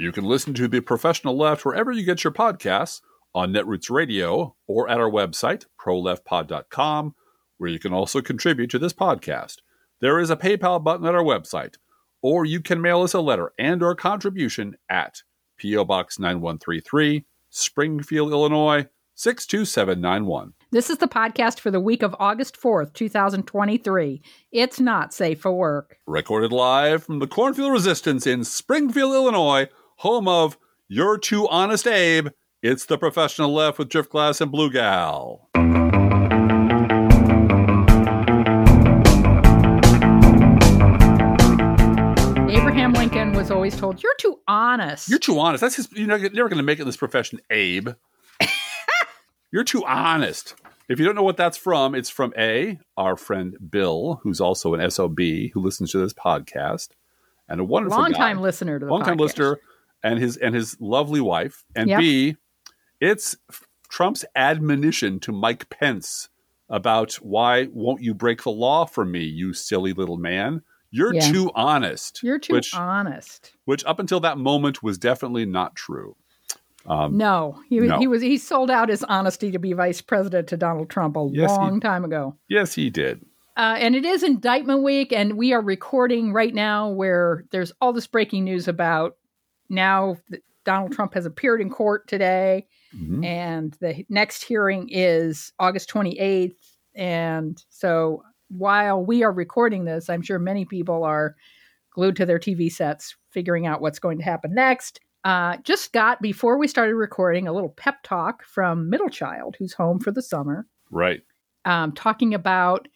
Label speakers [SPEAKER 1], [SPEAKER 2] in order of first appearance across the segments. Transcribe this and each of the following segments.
[SPEAKER 1] You can listen to The Professional Left wherever you get your podcasts on Netroots Radio or at our website, proleftpod.com, where you can also contribute to this podcast. There is a PayPal button at our website, or you can mail us a letter and or contribution at P.O. Box 9133, Springfield, Illinois 62791.
[SPEAKER 2] This is the podcast for the week of August 4th, 2023. It's not safe for work.
[SPEAKER 1] Recorded live from the Cornfield Resistance in Springfield, Illinois, home of You're Too Honest Abe. It's the professional left with Drift Glass and Blue Gal.
[SPEAKER 2] Abraham Lincoln was always told, You're too honest.
[SPEAKER 1] You're too honest. That's his, you're never going to make it in this profession, Abe. you're too honest. If you don't know what that's from, it's from A, our friend Bill, who's also an SOB who listens to this podcast, and a wonderful
[SPEAKER 2] long time listener to the
[SPEAKER 1] long time listener and his and his lovely wife and
[SPEAKER 2] Yep.
[SPEAKER 1] b it's trump's admonition to mike pence about why won't you break the law for me you silly little man you're
[SPEAKER 2] Yeah.
[SPEAKER 1] too honest
[SPEAKER 2] You're too
[SPEAKER 1] which
[SPEAKER 2] honest.
[SPEAKER 1] which up until that moment was definitely not true um,
[SPEAKER 2] No, he,
[SPEAKER 1] No.
[SPEAKER 2] he was he sold out his honesty to be vice president to Donald Trump a
[SPEAKER 1] Yes, he-
[SPEAKER 2] long time ago.
[SPEAKER 1] yes he did
[SPEAKER 2] Uh, and it is indictment week, and we are recording right now where there's all this breaking news about now that Donald Trump has appeared in court today,
[SPEAKER 1] Mhm.
[SPEAKER 2] and the next hearing is August 28th. And so while we are recording this, I'm sure many people are glued to their TV sets figuring out what's going to happen next. Uh, just got, before we started recording, a little pep talk from Middle Child, who's home for the summer
[SPEAKER 1] right
[SPEAKER 2] um, talking about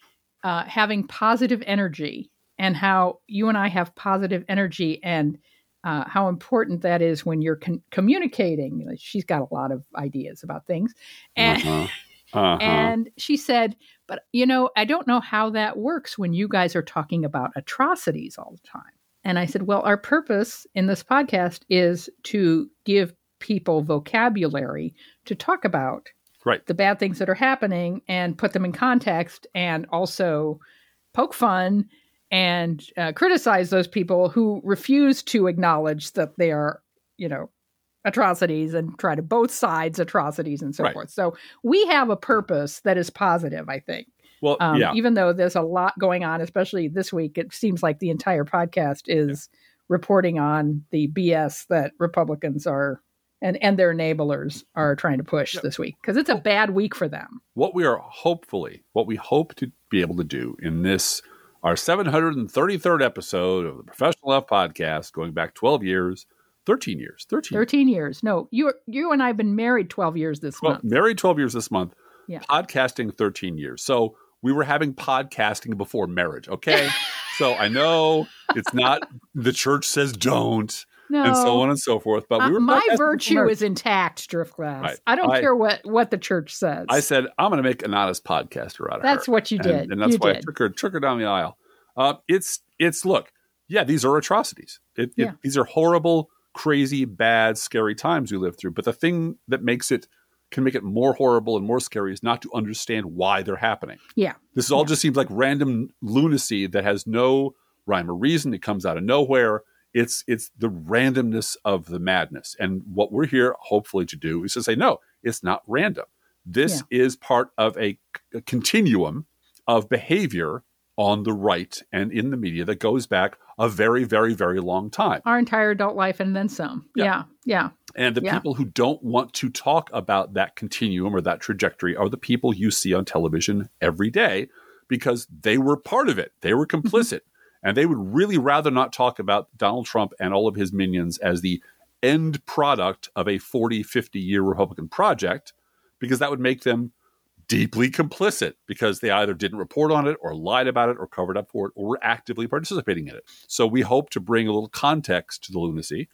[SPEAKER 2] uh, having positive energy and how you and I have positive energy and uh, how important that is when you're con- communicating. She's got a lot of ideas about things. And,
[SPEAKER 1] uh-huh. Uh-huh.
[SPEAKER 2] and she said, but you know, I don't know how that works when you guys are talking about atrocities all the time. And I said, well, our purpose in this podcast is to give people vocabulary to talk about
[SPEAKER 1] right
[SPEAKER 2] the bad things that are happening and put them in context and also poke fun and uh, criticize those people who refuse to acknowledge that they are, you know, atrocities and try to both sides atrocities and so
[SPEAKER 1] Right.
[SPEAKER 2] forth. So we have a purpose that is positive, I think.
[SPEAKER 1] well
[SPEAKER 2] Um,
[SPEAKER 1] yeah
[SPEAKER 2] Even though there's a lot going on, especially this week, it seems like the entire podcast is reporting on the BS that Republicans are and, and their enablers are trying to push
[SPEAKER 1] Yep.
[SPEAKER 2] this week because it's a bad week for them.
[SPEAKER 1] what we are hopefully what we hope to be able to do in this our 733rd episode of the professional left podcast going back 12 years 13 years 13
[SPEAKER 2] 13 years. No, you you and I have been married 12 years this
[SPEAKER 1] well
[SPEAKER 2] month.
[SPEAKER 1] married 12 years this month
[SPEAKER 2] Yeah.
[SPEAKER 1] podcasting 13 years so we were having podcasting before marriage okay so i know it's not the church says don't
[SPEAKER 2] No.
[SPEAKER 1] and so on and so forth but
[SPEAKER 2] Uh,
[SPEAKER 1] we were
[SPEAKER 2] my virtue is intact, Driftglass.
[SPEAKER 1] Right.
[SPEAKER 2] I don't
[SPEAKER 1] I-
[SPEAKER 2] care what, what the church says.
[SPEAKER 1] i said i'm going to make an honest podcaster out of her
[SPEAKER 2] That's what you did.
[SPEAKER 1] and that's
[SPEAKER 2] you
[SPEAKER 1] why I
[SPEAKER 2] did.
[SPEAKER 1] took her took her down the aisle. Uh, it's it's look, yeah, these are atrocities. It, it- these are horrible, crazy, bad, scary times we live through. But the thing that makes it can make it more horrible and more scary is not to understand why they're happening.
[SPEAKER 2] Yeah.
[SPEAKER 1] This all
[SPEAKER 2] Yeah.
[SPEAKER 1] just seems like random lunacy that has no rhyme or reason. It comes out of nowhere. It's it's the randomness of the madness. And what we're here hopefully to do is to say, no, it's not random. This is part of a, a continuum of behavior on the right and in the media that goes back a very, very, very long time.
[SPEAKER 2] Our entire adult life and then some.
[SPEAKER 1] Yeah.
[SPEAKER 2] Yeah. Yeah.
[SPEAKER 1] And the
[SPEAKER 2] Yeah.
[SPEAKER 1] people who don't want to talk about that continuum or that trajectory are the people you see on television every day because they were part of it. They were complicit. And they would really rather not talk about Donald Trump and all of his minions as the end product of a 40, 50 year Republican project because that would make them deeply complicit because they either didn't report on it or lied about it or covered up for it or were actively participating in it. So we hope to bring a little context to the lunacy.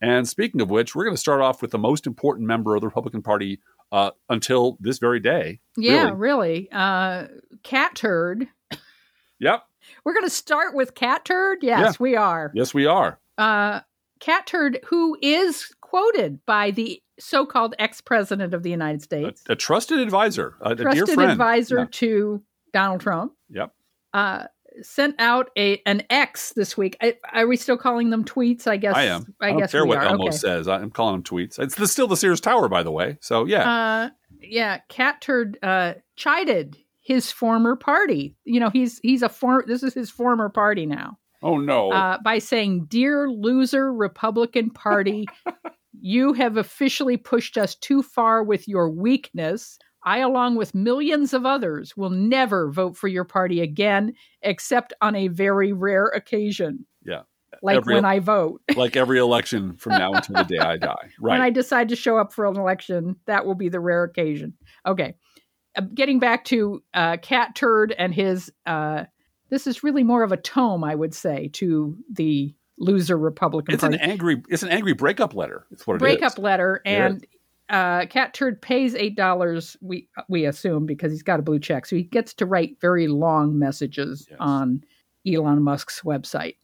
[SPEAKER 1] And speaking of which, we're going to start off with the most important member of the Republican Party uh, until this very day.
[SPEAKER 2] Yeah,
[SPEAKER 1] Really?
[SPEAKER 2] really. Uh, cat turd.
[SPEAKER 1] Yep.
[SPEAKER 2] We're going to start with cat turd. Yes, we are.
[SPEAKER 1] Yes, we are.
[SPEAKER 2] Uh, cat turd, who is quoted by the so-called ex-president of the United States,
[SPEAKER 1] a trusted advisor, a, a dear
[SPEAKER 2] trusted
[SPEAKER 1] friend.
[SPEAKER 2] advisor
[SPEAKER 1] Yeah.
[SPEAKER 2] to Donald Trump.
[SPEAKER 1] Yep.
[SPEAKER 2] Uh, sent out a an X this week. I, are we still calling them tweets? I guess
[SPEAKER 1] I am.
[SPEAKER 2] I,
[SPEAKER 1] I, don't
[SPEAKER 2] guess
[SPEAKER 1] care
[SPEAKER 2] we
[SPEAKER 1] what
[SPEAKER 2] are.
[SPEAKER 1] Elmo
[SPEAKER 2] okay.
[SPEAKER 1] says. I'm calling them tweets. It's the, still the Sears Tower, by the way. So yeah,
[SPEAKER 2] Uh, yeah, Cat Turd uh, chided his former party. You know, he's he's a former. This is his former party now.
[SPEAKER 1] oh no,
[SPEAKER 2] Uh, by saying, "Dear loser Republican Party, you have officially pushed us too far with your weakness." I, along with millions of others, will never vote for your party again, except on a very rare occasion.
[SPEAKER 1] Yeah.
[SPEAKER 2] Like
[SPEAKER 1] Every-
[SPEAKER 2] when I vote.
[SPEAKER 1] like every election from now until the day I die. Right.
[SPEAKER 2] When I decide to show up for an election, that will be the rare occasion. Okay. Uh, getting back to uh, Cat Turd and his, uh, this is really more of a tome, I would say, to the loser Republican
[SPEAKER 1] it's
[SPEAKER 2] Party.
[SPEAKER 1] an angry. It's an angry breakup letter. It's what it is.
[SPEAKER 2] breakup letter, and uh, Cat Turd pays eight dollars. We we assume because he's got a blue check, so he gets to write very long messages
[SPEAKER 1] Yes.
[SPEAKER 2] on Elon Musk's website.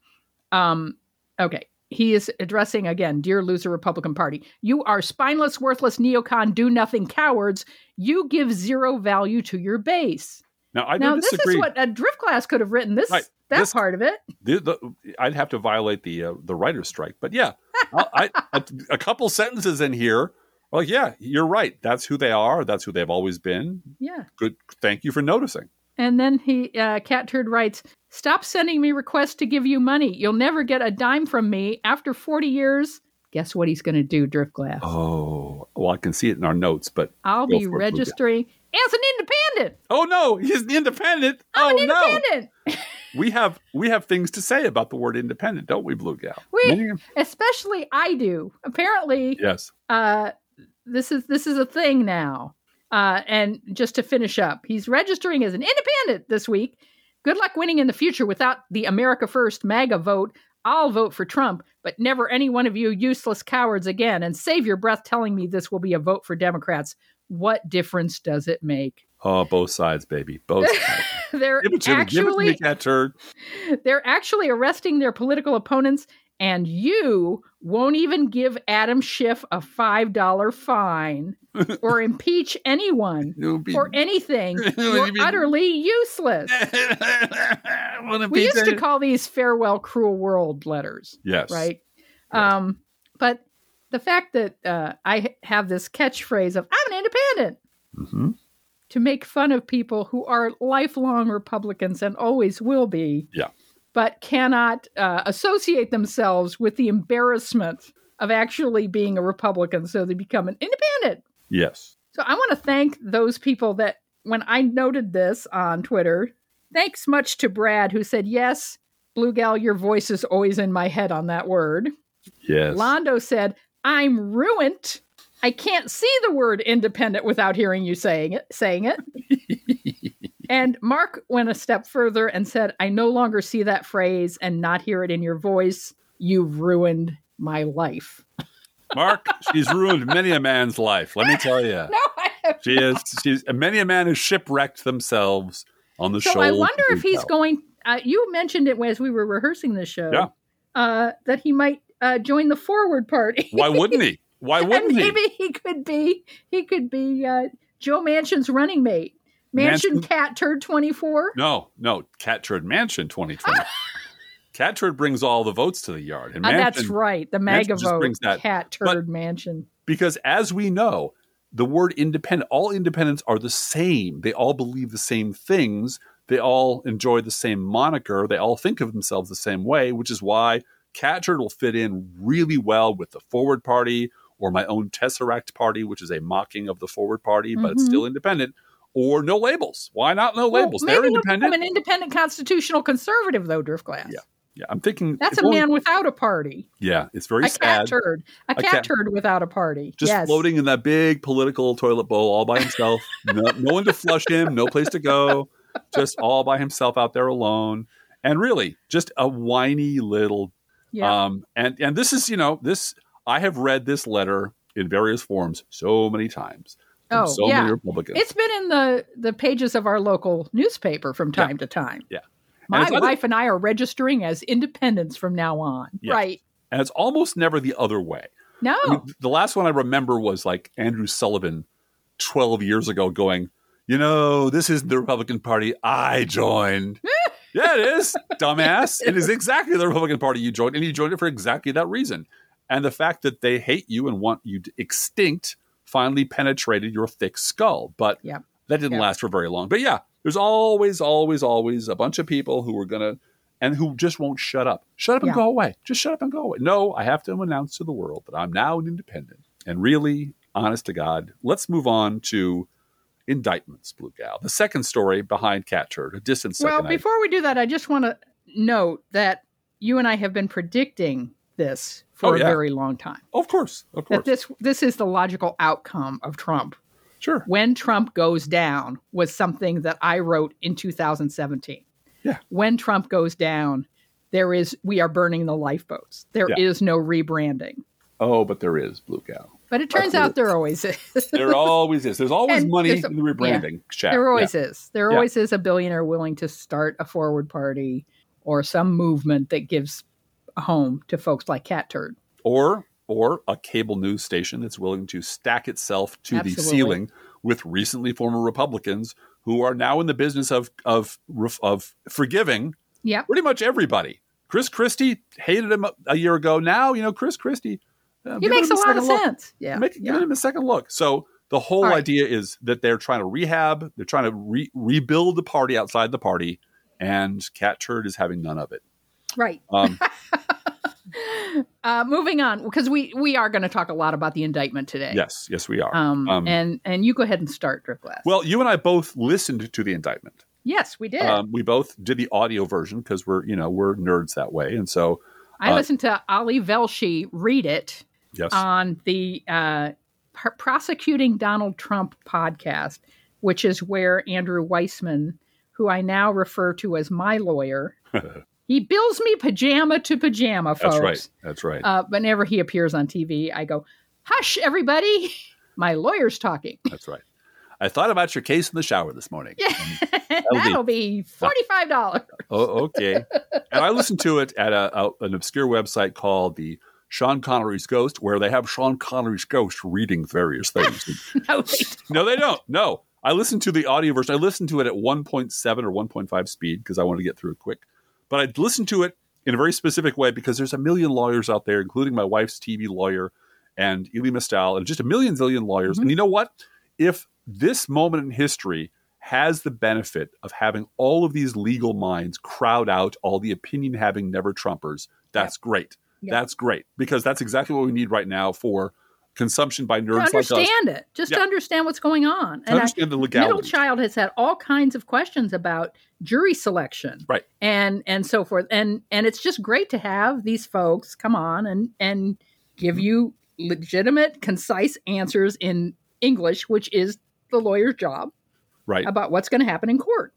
[SPEAKER 2] Um, okay, he is addressing again, dear loser Republican Party. You are spineless, worthless neocon, do nothing cowards. You give zero value to your base.
[SPEAKER 1] Now I
[SPEAKER 2] now this
[SPEAKER 1] disagree.
[SPEAKER 2] is what a Driftglass could have written. This
[SPEAKER 1] Right.
[SPEAKER 2] that
[SPEAKER 1] This-
[SPEAKER 2] part of it.
[SPEAKER 1] the, the, I'd have to violate the uh, the writer's strike. But yeah, I, I, a, a couple sentences in here. Like, yeah, you're right. That's who they are. That's who they've always been.
[SPEAKER 2] Yeah.
[SPEAKER 1] Good. Thank you for noticing.
[SPEAKER 2] And then he, uh, Cat Turd writes, Stop sending me requests to give you money. You'll never get a dime from me. After 40 years, guess what he's going to do, Driftglass?
[SPEAKER 1] Oh, well, I can see it in our notes, but
[SPEAKER 2] I'll be registering as an independent.
[SPEAKER 1] oh no, he's independent.
[SPEAKER 2] I'm
[SPEAKER 1] oh
[SPEAKER 2] an
[SPEAKER 1] no, we have we have things to say about the word independent, don't we, Blue Gal?
[SPEAKER 2] We- Especially I do. Apparently,
[SPEAKER 1] yes.
[SPEAKER 2] uh, this is this is a thing now. Uh, and just to finish up, he's registering as an independent this week. Good luck winning in the future without the America First MAGA vote. I'll vote for Trump, but never any one of you useless cowards again. And save your breath telling me this will be a vote for Democrats. What difference does it make?
[SPEAKER 1] Oh, both sides, baby. Both sides.
[SPEAKER 2] They're
[SPEAKER 1] give it to me. Give it to
[SPEAKER 2] actually
[SPEAKER 1] turd.
[SPEAKER 2] they're actually arresting their political opponents, and you won't even give Adam Schiff a five dollar fine or impeach anyone
[SPEAKER 1] be-
[SPEAKER 2] for anything. You're
[SPEAKER 1] be-
[SPEAKER 2] utterly useless. We used to call these farewell cruel world letters,
[SPEAKER 1] yes,
[SPEAKER 2] right? Um, but the fact that uh, I have this catchphrase of "I'm an independent"
[SPEAKER 1] Mhm.
[SPEAKER 2] to make fun of people who are lifelong Republicans and always will be,
[SPEAKER 1] Yeah.
[SPEAKER 2] But cannot uh, associate themselves with the embarrassment of actually being a Republican, so they become an independent.
[SPEAKER 1] Yes.
[SPEAKER 2] So I want to thank those people that when I noted this on Twitter, thanks much to Brad who said, Yes, Blue Gal, your voice is always in my head on that word.
[SPEAKER 1] Yes.
[SPEAKER 2] Londo said, I'm ruined. I can't see the word independent without hearing you saying it saying it. and Mark went a step further and said, I no longer see that phrase and not hear it in your voice. You've ruined my life.
[SPEAKER 1] Mark, she's ruined many a man's life. Let me tell you.
[SPEAKER 2] No, I have
[SPEAKER 1] She is. She's many a man has shipwrecked themselves on the
[SPEAKER 2] So
[SPEAKER 1] shoal.
[SPEAKER 2] I wonder if he's
[SPEAKER 1] Bluebell.
[SPEAKER 2] going. Uh, you mentioned it as we were rehearsing the show.
[SPEAKER 1] Yeah.
[SPEAKER 2] Uh, that he might uh, join the Forward Party.
[SPEAKER 1] Why wouldn't he? Why wouldn't he?
[SPEAKER 2] maybe he could be. He could be uh, Joe Manchin's running mate.
[SPEAKER 1] Manchin,
[SPEAKER 2] Cat Turd twenty four.
[SPEAKER 1] No, no. Cat Turd Manchin 2020. Cat Turd brings all the votes to the yard, and
[SPEAKER 2] Uh, that's right. The MAGA vote.
[SPEAKER 1] brings that.
[SPEAKER 2] Cat
[SPEAKER 1] But-
[SPEAKER 2] Turd Manchin.
[SPEAKER 1] because as we know, the word independent, all independents are the same. They all believe the same things. They all enjoy the same moniker. They all think of themselves the same way, which is why Cat Turd will fit in really well with the Forward Party or my own Tesseract Party, which is a mocking of the Forward Party, but it's
[SPEAKER 2] Mhm.
[SPEAKER 1] still independent, or no labels. Why not no
[SPEAKER 2] Well,
[SPEAKER 1] labels? They're independent.
[SPEAKER 2] become an independent constitutional conservative, though. Driftglass.
[SPEAKER 1] Yeah. yeah, I'm thinking
[SPEAKER 2] That's a
[SPEAKER 1] only-
[SPEAKER 2] man without a party.
[SPEAKER 1] Yeah, it's very
[SPEAKER 2] A
[SPEAKER 1] sad.
[SPEAKER 2] cat turd. A,
[SPEAKER 1] A
[SPEAKER 2] cat,
[SPEAKER 1] cat-
[SPEAKER 2] turd without a party.
[SPEAKER 1] just
[SPEAKER 2] yes.
[SPEAKER 1] floating in that big political toilet bowl all by himself. no, no one to flush him, no place to go, just all by himself out there alone. And really, just a whiny little.
[SPEAKER 2] Yeah.
[SPEAKER 1] Um, and and this is you know this I have read this letter in various forms so many times.
[SPEAKER 2] Oh,
[SPEAKER 1] so
[SPEAKER 2] yeah.
[SPEAKER 1] many Republicans.
[SPEAKER 2] It's been in the the pages of our local newspaper from time to time.
[SPEAKER 1] Yeah.
[SPEAKER 2] My
[SPEAKER 1] other-
[SPEAKER 2] wife and I are registering as independents from now on.
[SPEAKER 1] Yes.
[SPEAKER 2] Right.
[SPEAKER 1] and it's almost never the other way.
[SPEAKER 2] No.
[SPEAKER 1] I mean, the last one I remember was like Andrew Sullivan 12 years ago going, you know, this isn't the Republican Party I joined. Yeah, it is, dumbass. It is exactly the Republican Party you joined, and you joined it for exactly that reason. And the fact that they hate you and want you extinct finally penetrated your thick skull. But
[SPEAKER 2] Yeah.
[SPEAKER 1] that didn't
[SPEAKER 2] Yeah.
[SPEAKER 1] last for very long. But yeah, there's always, always, always a bunch of people who are gonna and who just won't shut up. Shut up and
[SPEAKER 2] Yeah.
[SPEAKER 1] go away. Just shut up and go away. No, I have to announce to the world that I'm now an independent. And really, honest to God, let's move on to indictments, Blue Gal. The second story behind Cat Turd, a distant second.
[SPEAKER 2] Well, before we do that, I just want to note that you and I have been predicting this for
[SPEAKER 1] Oh, yeah.
[SPEAKER 2] a very long time.
[SPEAKER 1] of course, of course,
[SPEAKER 2] That this this is the logical outcome of Trump.
[SPEAKER 1] sure.
[SPEAKER 2] When Trump goes down was something that I wrote in 2017.
[SPEAKER 1] Yeah.
[SPEAKER 2] When Trump goes down, there is we are burning the lifeboats. There is
[SPEAKER 1] Yeah.
[SPEAKER 2] no rebranding.
[SPEAKER 1] Oh, but there is Blue Gal.
[SPEAKER 2] But it turns out there always is.
[SPEAKER 1] There always is. There's always
[SPEAKER 2] And
[SPEAKER 1] money
[SPEAKER 2] there's a-
[SPEAKER 1] in the rebranding chat.
[SPEAKER 2] There
[SPEAKER 1] Yeah.
[SPEAKER 2] always is. There
[SPEAKER 1] Yeah.
[SPEAKER 2] always is a billionaire willing to start a forward party or some movement that gives home to folks like Cat Turd.
[SPEAKER 1] or or a cable news station that's willing to stack itself to the ceiling with recently former Republicans who are now in the business of of of forgiving
[SPEAKER 2] Yep.
[SPEAKER 1] pretty much everybody. Chris Christie hated him a, a year ago. Now you know Chris Christie. Uh,
[SPEAKER 2] He makes a
[SPEAKER 1] him
[SPEAKER 2] lot of
[SPEAKER 1] look.
[SPEAKER 2] sense. Yeah.
[SPEAKER 1] Make,
[SPEAKER 2] yeah.
[SPEAKER 1] Give him a second look. So the whole
[SPEAKER 2] right.
[SPEAKER 1] idea is that they're trying to rehab. They're trying to re- rebuild the party outside the party, and Cat Turd is having none of it.
[SPEAKER 2] Right.
[SPEAKER 1] Um,
[SPEAKER 2] Uh, moving on, because we we are going to talk a lot about the indictment today.
[SPEAKER 1] yes, yes, we are.
[SPEAKER 2] Um,
[SPEAKER 1] Um,
[SPEAKER 2] and and you go ahead and start, Driftglass.
[SPEAKER 1] Well, you and I both listened to the indictment.
[SPEAKER 2] yes, we did.
[SPEAKER 1] Um, we both did the audio version because we're, you know, we're nerds that way. And so,
[SPEAKER 2] I
[SPEAKER 1] uh,
[SPEAKER 2] listened to Ali Velshi read it
[SPEAKER 1] yes,
[SPEAKER 2] on the uh, Pr- Prosecuting Donald Trump podcast, which is where Andrew Weissmann, who I now refer to as my lawyer, he bills me pajama to pajama, folks.
[SPEAKER 1] that's right. That's right.
[SPEAKER 2] Uh, whenever he appears on TV, I go, "Hush, everybody! My lawyer's talking."
[SPEAKER 1] that's right. I thought about your case in the shower this morning. Um,
[SPEAKER 2] That'll be forty-five dollars.
[SPEAKER 1] oh, okay. And I listened to it at a, a, an obscure website called the Sean Connery's Ghost, where they have Sean Connery's Ghost reading various things.
[SPEAKER 2] no, wait.
[SPEAKER 1] no, they don't. No. I listened to the audio version. I listened to it at 1.7 or 1.5 speed because I wanted to get through it quick. But I listened to it in a very specific way because there's a million lawyers out there, including my wife's TV lawyer and Elie Mystal, and just a million zillion lawyers.
[SPEAKER 2] Mhm.
[SPEAKER 1] And you know what? If this moment in history has the benefit of having all of these legal minds crowd out all the opinion having never Trumpers, that's great.
[SPEAKER 2] Yep.
[SPEAKER 1] That's great because that's exactly what we need right now for consumption by nerds like
[SPEAKER 2] understand it, just to
[SPEAKER 1] Yeah.
[SPEAKER 2] understand what's going on.
[SPEAKER 1] To
[SPEAKER 2] And I,
[SPEAKER 1] understand the
[SPEAKER 2] middle child has had all kinds of questions about jury selection,
[SPEAKER 1] Right.
[SPEAKER 2] And and so forth. And and it's just great to have these folks come on and and give
[SPEAKER 1] Mm-hmm.
[SPEAKER 2] you legitimate, concise answers in English, which is the lawyer's job
[SPEAKER 1] right.
[SPEAKER 2] about what's going to happen in court.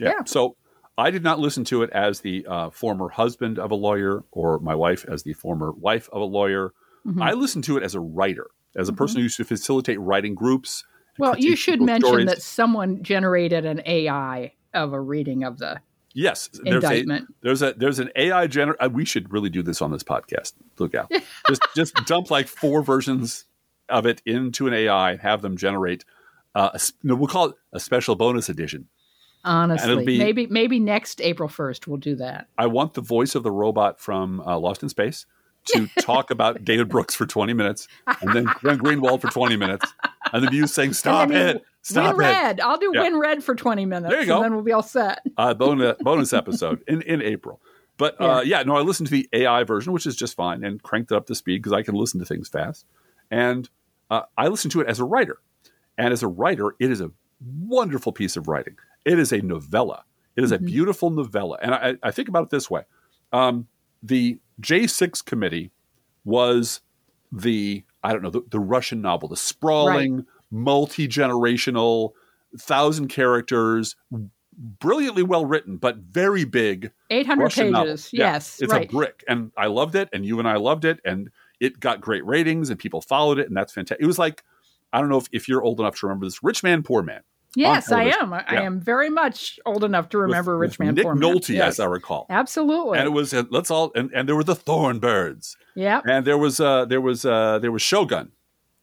[SPEAKER 1] Yeah.
[SPEAKER 2] Yeah.
[SPEAKER 1] So I did not listen to it as the uh, former husband of a lawyer or my wife as the former wife of a lawyer.
[SPEAKER 2] Mhm.
[SPEAKER 1] I listen to it as a writer, as a person who used to facilitate writing groups.
[SPEAKER 2] Mm-hmm. Well, you should mention
[SPEAKER 1] stories.
[SPEAKER 2] that someone generated an AI of a reading of the
[SPEAKER 1] Yes, there's a,
[SPEAKER 2] indictment.
[SPEAKER 1] there's a there's an AI gener. uh, We should really do this on this podcast. Look out, just just dump like four versions of it into an AI and have them generate. Uh, a, no, we'll call it a special bonus edition.
[SPEAKER 2] Honestly,
[SPEAKER 1] be-
[SPEAKER 2] maybe maybe next April first we'll do that.
[SPEAKER 1] I want the voice of the robot from uh, Lost in Space to talk about David Brooks for 20 minutes and then Glenn Greenwald for 20 minutes and then you saying, Stop it, stop
[SPEAKER 2] win
[SPEAKER 1] it.
[SPEAKER 2] red. I'll do
[SPEAKER 1] Yeah.
[SPEAKER 2] win red for twenty minutes.
[SPEAKER 1] There you go.
[SPEAKER 2] And then we'll be all set.
[SPEAKER 1] Uh, bonus, bonus episode in, in April. But uh, yeah, no, I listened to the AI version, which is just fine, and cranked it up to speed because I can listen to things fast. And uh, I listened to it as a writer. And as a writer, it is a wonderful piece of writing. It is a novella. It is a
[SPEAKER 2] Mhm.
[SPEAKER 1] beautiful novella. And I, I think about it this way um, the J6 committee was the, I don't know, the, the Russian novel, the sprawling, multi generational, thousand characters, brilliantly well written, but very big
[SPEAKER 2] Eight hundred
[SPEAKER 1] Russian novel.
[SPEAKER 2] pages.
[SPEAKER 1] Yeah,
[SPEAKER 2] Yes,
[SPEAKER 1] it's
[SPEAKER 2] right.
[SPEAKER 1] a brick, and I loved it, and you and I loved it, and it got great ratings, and people followed it, and that's fantastic. It was like I don't know if, if you're old enough to remember this, Rich Man Poor Man.
[SPEAKER 2] Yes, I am. I, I am very much old enough to remember
[SPEAKER 1] with,
[SPEAKER 2] Rich Man
[SPEAKER 1] Nick
[SPEAKER 2] Poor Man.
[SPEAKER 1] Nolte,
[SPEAKER 2] Yes.
[SPEAKER 1] as I recall.
[SPEAKER 2] Absolutely.
[SPEAKER 1] And it was let's all and, and there were the Thornbirds,
[SPEAKER 2] Yeah,
[SPEAKER 1] and there was uh there was uh there was Shogun,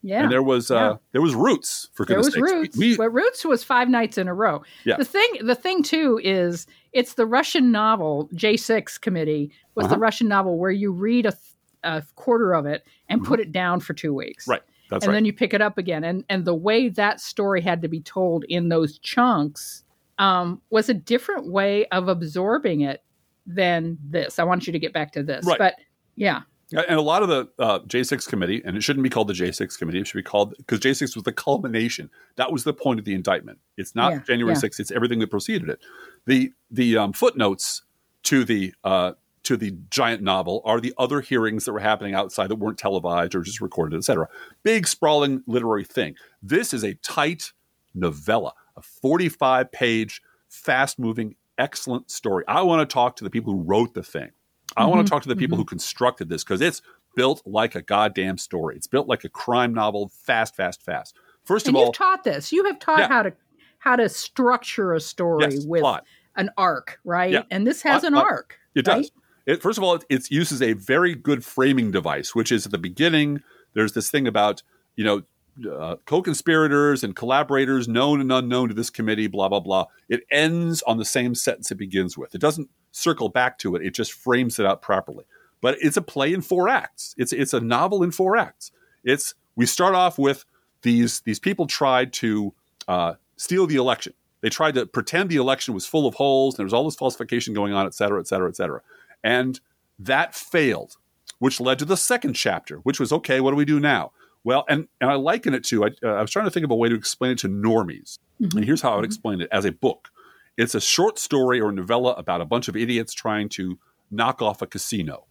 [SPEAKER 2] Yeah.
[SPEAKER 1] And there was uh,
[SPEAKER 2] yeah.
[SPEAKER 1] there was Roots for
[SPEAKER 2] there
[SPEAKER 1] goodness
[SPEAKER 2] was
[SPEAKER 1] sakes.
[SPEAKER 2] Roots,
[SPEAKER 1] We,
[SPEAKER 2] but Roots was five nights in a row.
[SPEAKER 1] Yeah.
[SPEAKER 2] The thing, the thing too, is it's the Russian novel J6 Committee was
[SPEAKER 1] Uh-huh.
[SPEAKER 2] the Russian novel where you read a, th- a quarter of it and put it down for two weeks,
[SPEAKER 1] Mm-hmm. right. That's
[SPEAKER 2] and
[SPEAKER 1] right.
[SPEAKER 2] then you pick it up again. And and the way that story had to be told in those chunks um, was a different way of absorbing it than this. I want you to get back to this,
[SPEAKER 1] Right.
[SPEAKER 2] but yeah,
[SPEAKER 1] And a lot of the uh, J6 committee, and it shouldn't be called the J6 committee, it should be called because J6 was the culmination. That was the point of the indictment. It's not
[SPEAKER 2] Yeah,
[SPEAKER 1] January
[SPEAKER 2] yeah.
[SPEAKER 1] 6th; it's everything that preceded it. The the um, footnotes to the uh, to the giant novel are the other hearings that were happening outside that weren't televised or just recorded, etc. Big sprawling literary thing. This is a tight novella, a 45 page, fast moving, excellent story. I want to talk to the people who wrote the thing. I want
[SPEAKER 2] Mhm,
[SPEAKER 1] to talk to the people who constructed this because it's built like a goddamn story. It's built like a crime novel, fast, fast, fast. First
[SPEAKER 2] and
[SPEAKER 1] of all,
[SPEAKER 2] you've taught this. You have taught
[SPEAKER 1] Yeah.
[SPEAKER 2] how to how to structure a story
[SPEAKER 1] yes,
[SPEAKER 2] with
[SPEAKER 1] plot.
[SPEAKER 2] an arc, right?
[SPEAKER 1] Yeah.
[SPEAKER 2] And this has
[SPEAKER 1] Plot-
[SPEAKER 2] an
[SPEAKER 1] plot.
[SPEAKER 2] arc.
[SPEAKER 1] It
[SPEAKER 2] right?
[SPEAKER 1] does. It, first of all, it, it uses a very good framing device, which is at the beginning. There's this thing about you know uh, co-conspirators and collaborators, known and unknown to this committee. Blah blah blah. It ends on the same sentence it begins with. It doesn't circle back to it. It just frames it out properly. But it's a play in four acts. It's it's a novel in four acts. It's we start off with these these people tried to uh, steal the election. They tried to pretend the election was full of holes and there was all this falsification going on, et cetera, et cetera, et cetera. And that failed, which led to the second chapter, which was okay, what do we do now? Well, and, and I liken it to, I, uh, I was trying to think of a way to explain it to normies. Mm-hmm. And here's how I would mm-hmm. explain it as a book it's a short story or novella about a bunch of idiots trying to knock off a casino.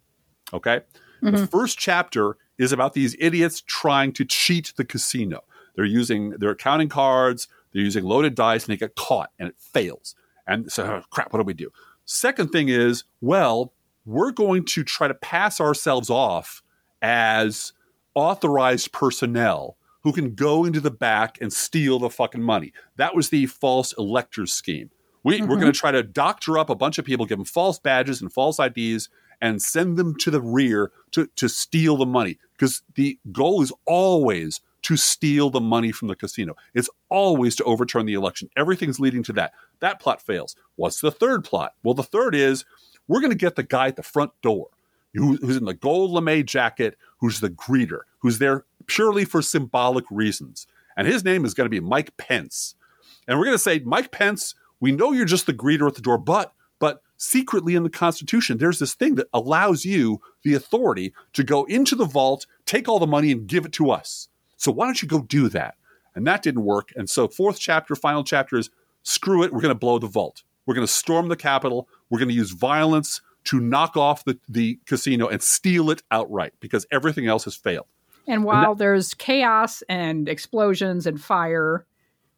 [SPEAKER 1] Okay? The mm-hmm. first chapter is about these idiots trying to cheat the casino. They're using their counting cards, they're using loaded dice, and they get caught and it fails. And so, oh, crap, what do we do? Second thing is, well, we're going to try to pass ourselves off as authorized personnel who can go into the back and steal the fucking money. That was the false electors scheme. We, We're mm-hmm. going to try to doctor up a bunch of people, give them false badges and false IDs, and send them to the rear to, to steal the money. Because the goal is always to steal the money from the casino. It's always to overturn the election. Everything's leading to that. That plot fails. What's the third plot? Well, the third is we're going to get the guy at the front door who, who's in the gold lame jacket, who's the greeter, who's there purely for symbolic reasons. And his name is going to be Mike Pence. And we're going to say, Mike Pence, we know you're just the greeter at the door, but but secretly in the Constitution, there's this thing that allows you the authority to go into the vault, take all the money, and give it to us. So why don't you go do that? And that didn't work. And so fourth chapter, final chapter is screw it, we're going to blow the vault. We're going to storm the Capitol. We're going to use violence to knock off the, the casino and steal it outright because everything else has failed.
[SPEAKER 2] And while there's chaos and explosions and fire,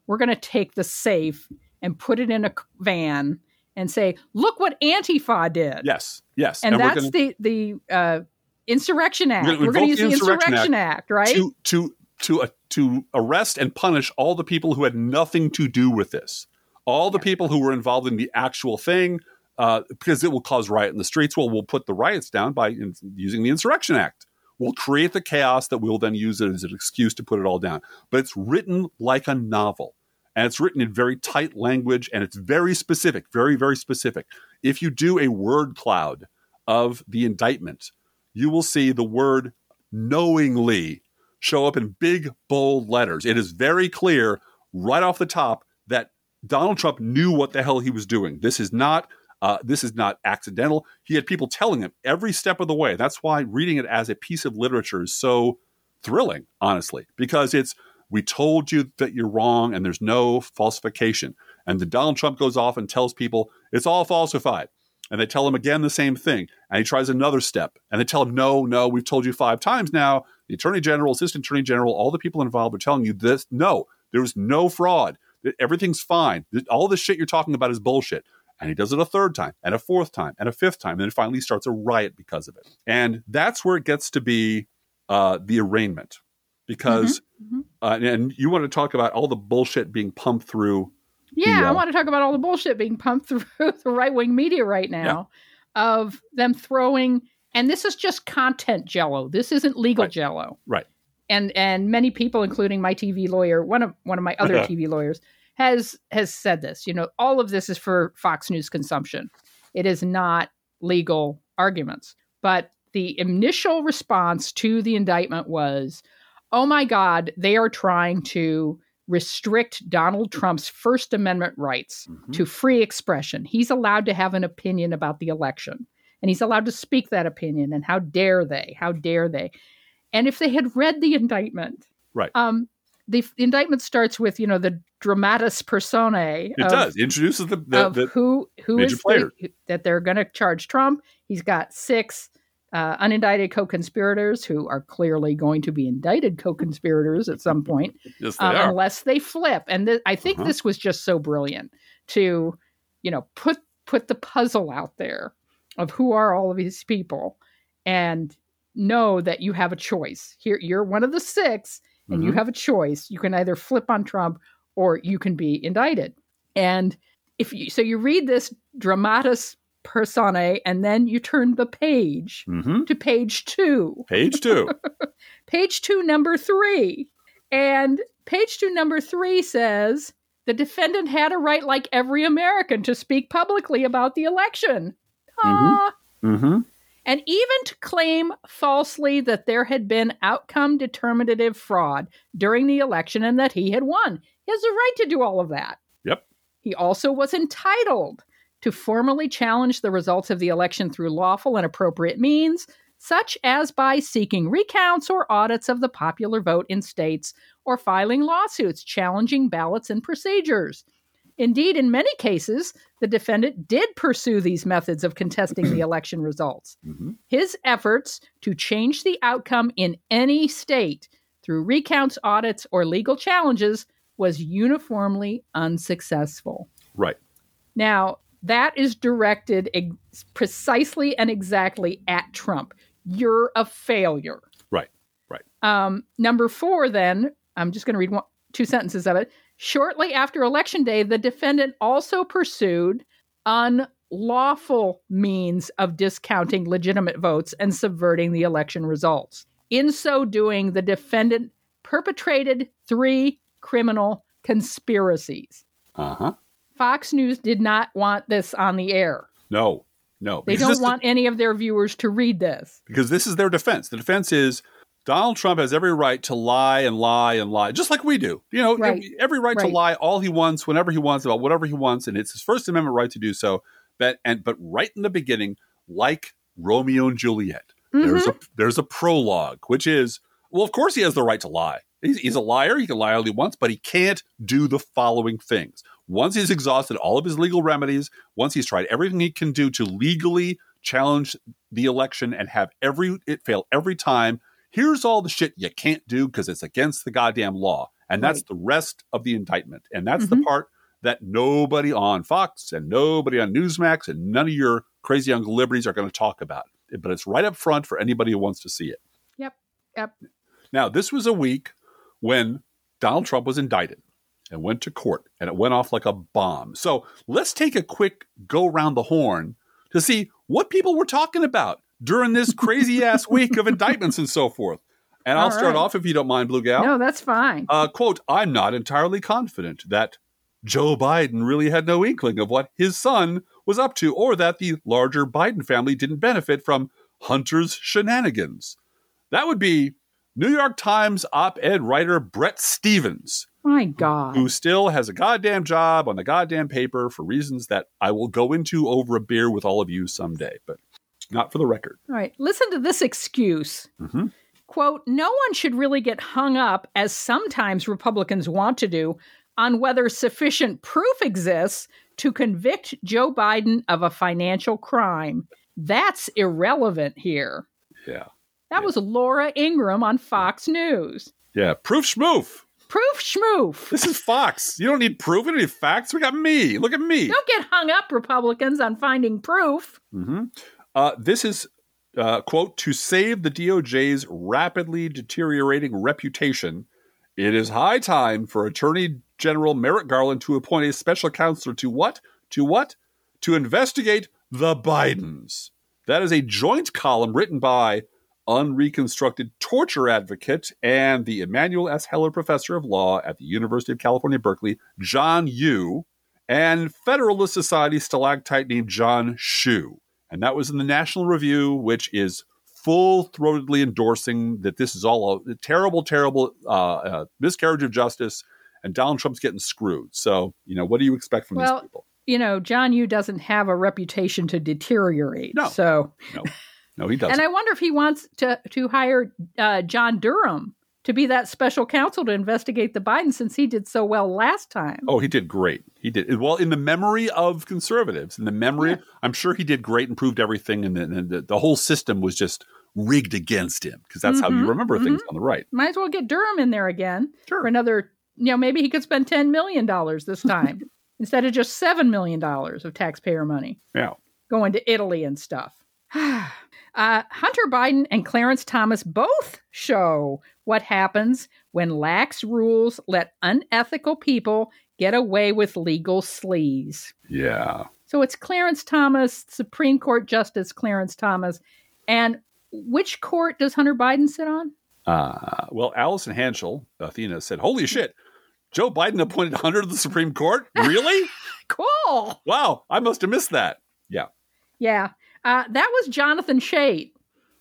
[SPEAKER 2] we're going to take the safe and put it in a van and say, "Look what Antifa did."
[SPEAKER 1] Yes, yes.
[SPEAKER 2] and,
[SPEAKER 1] we're
[SPEAKER 2] that's
[SPEAKER 1] gonna-
[SPEAKER 2] the the uh, Insurrection Act. We're going to use the
[SPEAKER 1] Insurrection
[SPEAKER 2] Insurrection Act, right?
[SPEAKER 1] to to to uh, to arrest and punish all the people who had nothing to do with this. All the people who were involved in the actual thing, uh, because it will cause riot in the streets. Well, we'll put the riots down by in, using the Insurrection Act. We'll create the chaos that we'll then use it as an excuse to put it all down. But it's written like a novel, and it's written in very tight language, and it's very specific, very very specific. If you do a word cloud of the indictment, you will see the word knowingly show up in big, bold letters. It is very clear right off the top that Donald Trump knew what the hell he was doing. This is not. Uh, this is not accidental. He had people telling him every step of the way. That's why reading it as a piece of literature is so thrilling, honestly, because it's we told you that you're wrong and there's no falsification. And then Donald Trump goes off and tells people it's all falsified. And they tell him again the same thing. And he tries another step. And they tell him, no, no, we've told you five times now. The attorney general, assistant attorney general, all the people involved are telling you this. No, there was no fraud. Everything's fine. All this shit you're talking about is bullshit. And he does it a third time, and a fourth time, and a fifth time. And then finally starts a riot because of it. And that's where it gets to be uh, the arraignment. Because,
[SPEAKER 2] Mhm, mhm.
[SPEAKER 1] Uh, and you want to talk about all the bullshit being pumped through
[SPEAKER 2] Yeah,
[SPEAKER 1] the,
[SPEAKER 2] I
[SPEAKER 1] uh,
[SPEAKER 2] want to talk about all the bullshit being pumped through the right wing media right now of them throwing, and this is just content jello. This isn't legal
[SPEAKER 1] Right.
[SPEAKER 2] jello.
[SPEAKER 1] Right.
[SPEAKER 2] and and many people, including my TV lawyer, one of one of my other TV lawyers, has has said this. You know, all of this is for Fox News consumption. It is not legal arguments. But the initial response to the indictment was, "Oh my God, they are trying to." restrict Donald Trump's First Amendment rights mm-hmm. to free expression. He's allowed to have an opinion about the election and he's allowed to speak that opinion. And how dare they? How dare they? And if they had read the indictment,
[SPEAKER 1] right?
[SPEAKER 2] Um, the indictment starts with you know the dramatis personae.
[SPEAKER 1] It of, does introduces the, the, the
[SPEAKER 2] who who is the, that they're going to charge Trump. He's got six uh, unindicted co-conspirators who are clearly going to be indicted co-conspirators at some point,
[SPEAKER 1] yes, they um,
[SPEAKER 2] unless they flip. And th- I think uh-huh. this was just so brilliant to, you know, put put the puzzle out there of who are all of these people, and know that you have a choice. Here, you're one of the six, and mm-hmm. you have a choice. You can either flip on Trump or you can be indicted. And if you so you read this dramatis personae, and then you turn the page mm-hmm. to page two.
[SPEAKER 1] Page two.
[SPEAKER 2] page two, number three. And page two, number three says the defendant had a right, like every American, to speak publicly about the election. Mm-hmm. Mm-hmm. And even to claim falsely that there had been outcome determinative fraud during the election and that he had won. He has a right to do all of that.
[SPEAKER 1] Yep.
[SPEAKER 2] He also was entitled to formally challenge the results of the election through lawful and appropriate means, such as by seeking recounts or audits of the popular vote in states or filing lawsuits challenging ballots and procedures. Indeed, in many cases, the defendant did pursue these methods of contesting the election results. Mm-hmm. His efforts to change the outcome in any state through recounts, audits, or legal challenges was uniformly unsuccessful.
[SPEAKER 1] Right.
[SPEAKER 2] Now, that is directed ex- precisely and exactly at Trump. You're a failure.
[SPEAKER 1] Right, right.
[SPEAKER 2] Um, number four, then, I'm just going to read one, two sentences of it. Shortly after Election Day, the defendant also pursued unlawful means of discounting legitimate votes and subverting the election results. In so doing, the defendant perpetrated three criminal conspiracies.
[SPEAKER 1] Uh huh.
[SPEAKER 2] Fox News did not want this on the air.
[SPEAKER 1] No, no.
[SPEAKER 2] They don't want any of their viewers to read this.
[SPEAKER 1] Because this is their defense. The defense is Donald Trump has every right to lie and lie and lie, just like we do. You know, right. every right, right, to lie all he wants, whenever he wants, about whatever he wants, and it's his First Amendment right to do so. But and but right in the beginning, like Romeo and Juliet, mm-hmm. there's a there's a prologue, which is well, of course he has the right to lie. He's, he's a liar. He can lie all he wants, but he can't do the following things. Once he's exhausted all of his legal remedies, once he's tried everything he can do to legally challenge the election and have every it fail every time, here's all the shit you can't do because it's against the goddamn law. And that's right. the rest of the indictment. And that's mm-hmm. the part that nobody on Fox and nobody on Newsmax and none of your crazy young liberties are going to talk about. But it's right up front for anybody who wants to see it.
[SPEAKER 2] Yep. Yep.
[SPEAKER 1] Now, this was a week when Donald Trump was indicted and went to court and it went off like a bomb. So let's take a quick go around the horn to see what people were talking about during this crazy ass week of indictments and so forth. And I'll start off if you don't mind, Blue Gal.
[SPEAKER 2] No, that's fine.
[SPEAKER 1] Uh, quote, I'm not entirely confident that Joe Biden really had no inkling of what his son was up to or that the larger Biden family didn't benefit from Hunter's shenanigans. That would be New York Times op ed writer Bret Stephens.
[SPEAKER 2] my God.
[SPEAKER 1] Who still has a goddamn job on the goddamn paper for reasons that I will go into over a beer with all of you someday, but not for the record.
[SPEAKER 2] All right. Listen to this excuse. Mm-hmm. Quote, no one should really get hung up, as sometimes Republicans want to do, on whether sufficient proof exists to convict Joe Biden of a financial crime. That's irrelevant here.
[SPEAKER 1] Yeah.
[SPEAKER 2] That
[SPEAKER 1] yeah.
[SPEAKER 2] was Laura Ingraham on Fox News.
[SPEAKER 1] Yeah, proof schmoof.
[SPEAKER 2] Proof schmoof.
[SPEAKER 1] This is Fox. You don't need proof. You don't need facts. We got me. Look at me.
[SPEAKER 2] Don't get hung up, Republicans, on finding proof.
[SPEAKER 1] Mm-hmm. Uh, this is, uh, quote, to save the DOJ's rapidly deteriorating reputation, it is high time for Attorney General Merrick Garland to appoint a special counselor to what? To what? To investigate the Bidens. That is a joint column written by unreconstructed torture advocate and the Emanuel S. Heller Professor of Law at the University of California, Berkeley, John Yoo, and Federalist Society stalactite named John Shu. And that was in the National Review, which is full throatedly endorsing that this is all a terrible, terrible uh, uh, miscarriage of justice and Donald Trump's getting screwed. So, you know, what do you expect from
[SPEAKER 2] Well,
[SPEAKER 1] these people?
[SPEAKER 2] You know, John Yoo doesn't have a reputation to deteriorate.
[SPEAKER 1] No.
[SPEAKER 2] So,
[SPEAKER 1] No, no, he doesn't.
[SPEAKER 2] and I wonder if he wants to to hire uh, John Durham to be that special counsel to investigate the Biden since he did so well last time.
[SPEAKER 1] Oh, he did great. He did well in the memory of conservatives. In the memory,
[SPEAKER 2] Yeah.
[SPEAKER 1] I'm sure he did great and proved everything, and, the, the, the whole system was just rigged against him because that's how you
[SPEAKER 2] Mhm,
[SPEAKER 1] remember things on the right.
[SPEAKER 2] Might as well get Durham in there again
[SPEAKER 1] Sure.
[SPEAKER 2] for another. You know, maybe he could spend ten million dollars this time instead of just seven million dollars of taxpayer money.
[SPEAKER 1] Yeah.
[SPEAKER 2] going to Italy and stuff. uh, Hunter Biden and Clarence Thomas both show what happens when lax rules let unethical people get away with legal sleaze.
[SPEAKER 1] Yeah.
[SPEAKER 2] So it's Clarence Thomas, Supreme Court Justice Clarence Thomas. And which court does Hunter Biden sit on?
[SPEAKER 1] Uh, well, Allison Hantschel, Athenae, said, Holy shit, Joe Biden appointed Hunter to the Supreme Court? Really?
[SPEAKER 2] Cool.
[SPEAKER 1] wow, I must have missed that. Yeah.
[SPEAKER 2] Yeah. Uh, that was Jonathan Chait.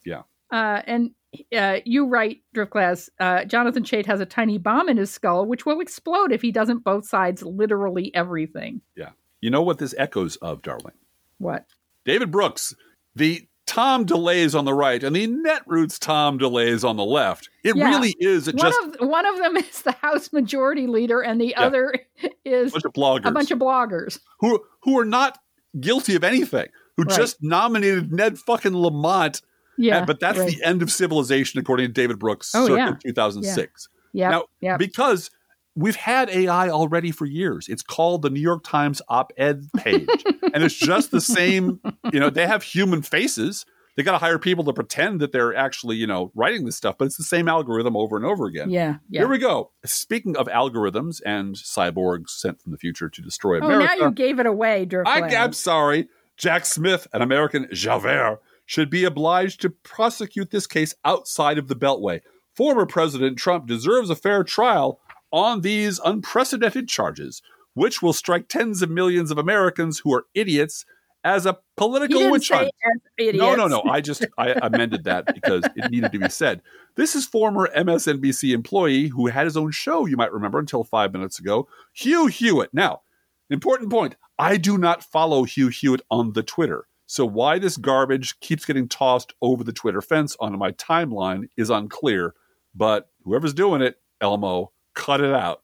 [SPEAKER 1] Yeah.
[SPEAKER 2] Uh, and uh, you write, Driftglass, uh, Jonathan Chait has a tiny bomb in his skull, which will explode if he doesn't both sides literally everything. Yeah.
[SPEAKER 1] You know what this echoes of, darling?
[SPEAKER 2] What?
[SPEAKER 1] David Brooks, the Tom DeLays on the right and the Netroots Tom DeLays on the left. It
[SPEAKER 2] Yeah.
[SPEAKER 1] really is
[SPEAKER 2] One
[SPEAKER 1] just
[SPEAKER 2] of one of them is the House Majority Leader, and the
[SPEAKER 1] Yeah.
[SPEAKER 2] other is
[SPEAKER 1] a bunch of bloggers
[SPEAKER 2] a bunch of bloggers.
[SPEAKER 1] who who are not guilty of anything, who
[SPEAKER 2] Right.
[SPEAKER 1] just nominated Ned fucking Lamont.
[SPEAKER 2] Yeah,
[SPEAKER 1] and- but that's
[SPEAKER 2] right.
[SPEAKER 1] the end of civilization, according to David Brooks,
[SPEAKER 2] Oh,
[SPEAKER 1] circa
[SPEAKER 2] yeah.
[SPEAKER 1] 2006.
[SPEAKER 2] Yep,
[SPEAKER 1] Now,
[SPEAKER 2] yep.
[SPEAKER 1] because we've had AI already for years. It's called the New York Times op-ed page, and it's just the same. You know, they have human faces. They got to hire people to pretend that they're actually, you know, writing this stuff, but it's the same algorithm over and over again.
[SPEAKER 2] yeah, yeah.
[SPEAKER 1] Here we go. Speaking of algorithms and cyborgs sent from the future to destroy
[SPEAKER 2] oh,
[SPEAKER 1] America,
[SPEAKER 2] now you gave it away,
[SPEAKER 1] I, I'm sorry. Jack Smith, an American Javert, should be obliged to prosecute this case outside of the Beltway. Former President Trump deserves a fair trial on these unprecedented charges, which will strike tens of millions of Americans who are idiots as a political witch hunt. No, no, no. I just I amended that because it needed to be said. This is former MSNBC employee who had his own show, you might remember, until five minutes ago, Hugh Hewitt. Now, important point. I do not follow Hugh Hewitt on the Twitter. So why this garbage keeps getting tossed over the Twitter fence onto my timeline is unclear. But whoever's doing it, Elmo, cut it out.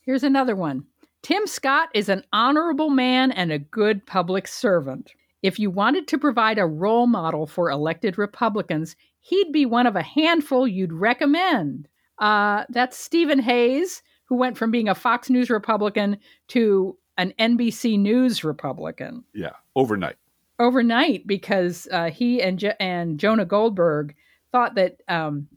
[SPEAKER 2] Here's another one. Tim Scott is an honorable man and a good public servant. If you wanted to provide a role model for elected Republicans, he'd be one of a handful you'd recommend. Uh, that's Stephen Hayes, who went from being a Fox News Republican to an NBC News Republican
[SPEAKER 1] Yeah, overnight.
[SPEAKER 2] overnight because uh, he and jo- and Jonah Goldberg thought that um,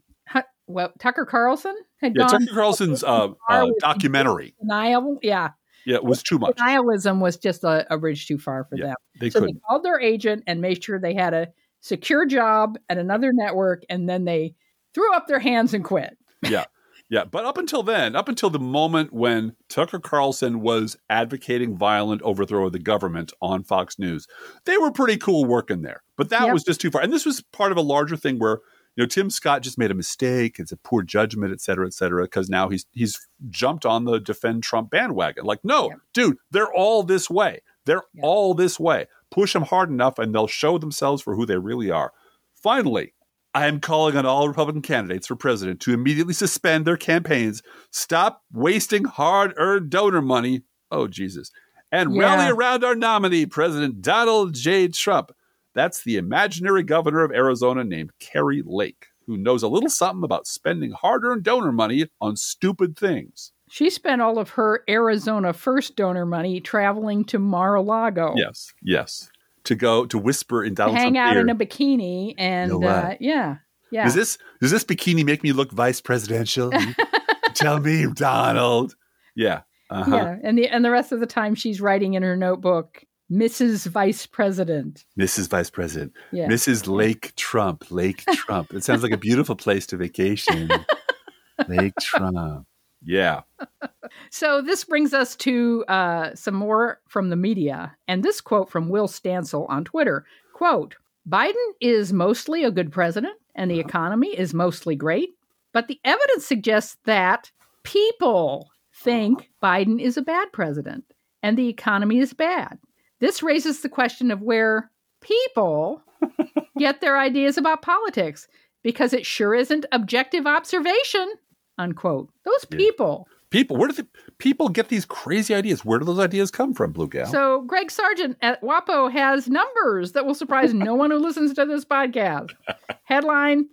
[SPEAKER 2] well Tucker Carlson had
[SPEAKER 1] Yeah,
[SPEAKER 2] gone
[SPEAKER 1] Tucker Carlson's uh, uh, documentary.
[SPEAKER 2] denial. Yeah,
[SPEAKER 1] Yeah, it was too much.
[SPEAKER 2] denialism was just a, a bridge too far for
[SPEAKER 1] Yeah,
[SPEAKER 2] them.
[SPEAKER 1] They
[SPEAKER 2] So
[SPEAKER 1] couldn't.
[SPEAKER 2] they called their agent and made sure they had a secure job at another network, and then they threw up their hands and quit.
[SPEAKER 1] yeah. Yeah. But up until then, up until the moment when Tucker Carlson was advocating violent overthrow of the government on Fox News, they were pretty cool working there. But that
[SPEAKER 2] Yep.
[SPEAKER 1] was just too far. And this was part of a larger thing where, you know, Tim Scott just made a mistake. It's a poor judgment, et cetera, et cetera, because now he's he's jumped on the defend Trump bandwagon. Like, no,
[SPEAKER 2] Yep.
[SPEAKER 1] dude, they're all this way. They're
[SPEAKER 2] Yep.
[SPEAKER 1] all this way. Push them hard enough and they'll show themselves for who they really are. Finally, I am calling on all Republican candidates for president to immediately suspend their campaigns, stop wasting hard earned donor money. Oh, Jesus. And
[SPEAKER 2] Yeah.
[SPEAKER 1] rally around our nominee, President Donald J. Trump. That's the imaginary governor of Arizona named Kari Lake, who knows a little something about spending hard earned donor money on stupid things.
[SPEAKER 2] She spent all of her Arizona first donor money traveling to Mar-a-Lago.
[SPEAKER 1] Yes, yes. To go to whisper in
[SPEAKER 2] to
[SPEAKER 1] Donald
[SPEAKER 2] hang
[SPEAKER 1] Trump's
[SPEAKER 2] out
[SPEAKER 1] ear.
[SPEAKER 2] in a bikini and
[SPEAKER 1] know
[SPEAKER 2] uh, yeah, yeah.
[SPEAKER 1] Does this does this bikini make me look vice presidential? Tell me, Donald. Yeah. Uh-huh.
[SPEAKER 2] Yeah, and the and the rest of the time she's writing in her notebook, Mrs. Vice President.
[SPEAKER 1] Mrs. Vice President.
[SPEAKER 2] Yeah.
[SPEAKER 1] Mrs. Lake Trump. Lake Trump. It sounds like a beautiful place to vacation. Lake Trump. Yeah.
[SPEAKER 2] So this brings us to uh, some more from the media, and this quote from Will Stancil on Twitter: "Quote: Biden is mostly a good president, and the economy is mostly great, but the evidence suggests that people think Biden is a bad president, and the economy is bad. This raises the question of where people get their ideas about politics, because it sure isn't objective observation." Unquote. Those
[SPEAKER 1] Yeah.
[SPEAKER 2] people.
[SPEAKER 1] People, where do the people get these crazy ideas? Where do those ideas come from, Blue Gal?
[SPEAKER 2] So Greg Sargent at WAPO has numbers that will surprise no one who listens to this podcast. Headline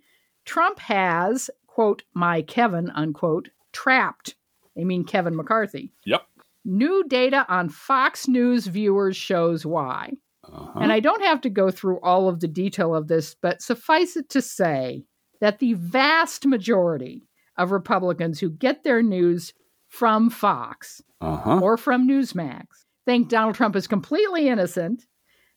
[SPEAKER 2] Trump has, quote, my Kevin, unquote, trapped. They mean Kevin McCarthy.
[SPEAKER 1] yep.
[SPEAKER 2] New data on Fox News viewers shows why.
[SPEAKER 1] Uh-huh.
[SPEAKER 2] And I don't have to go through all of the detail of this, but suffice it to say that the vast majority of Republicans who get their news from Fox
[SPEAKER 1] uh-huh.
[SPEAKER 2] or from Newsmax think Donald Trump is completely innocent,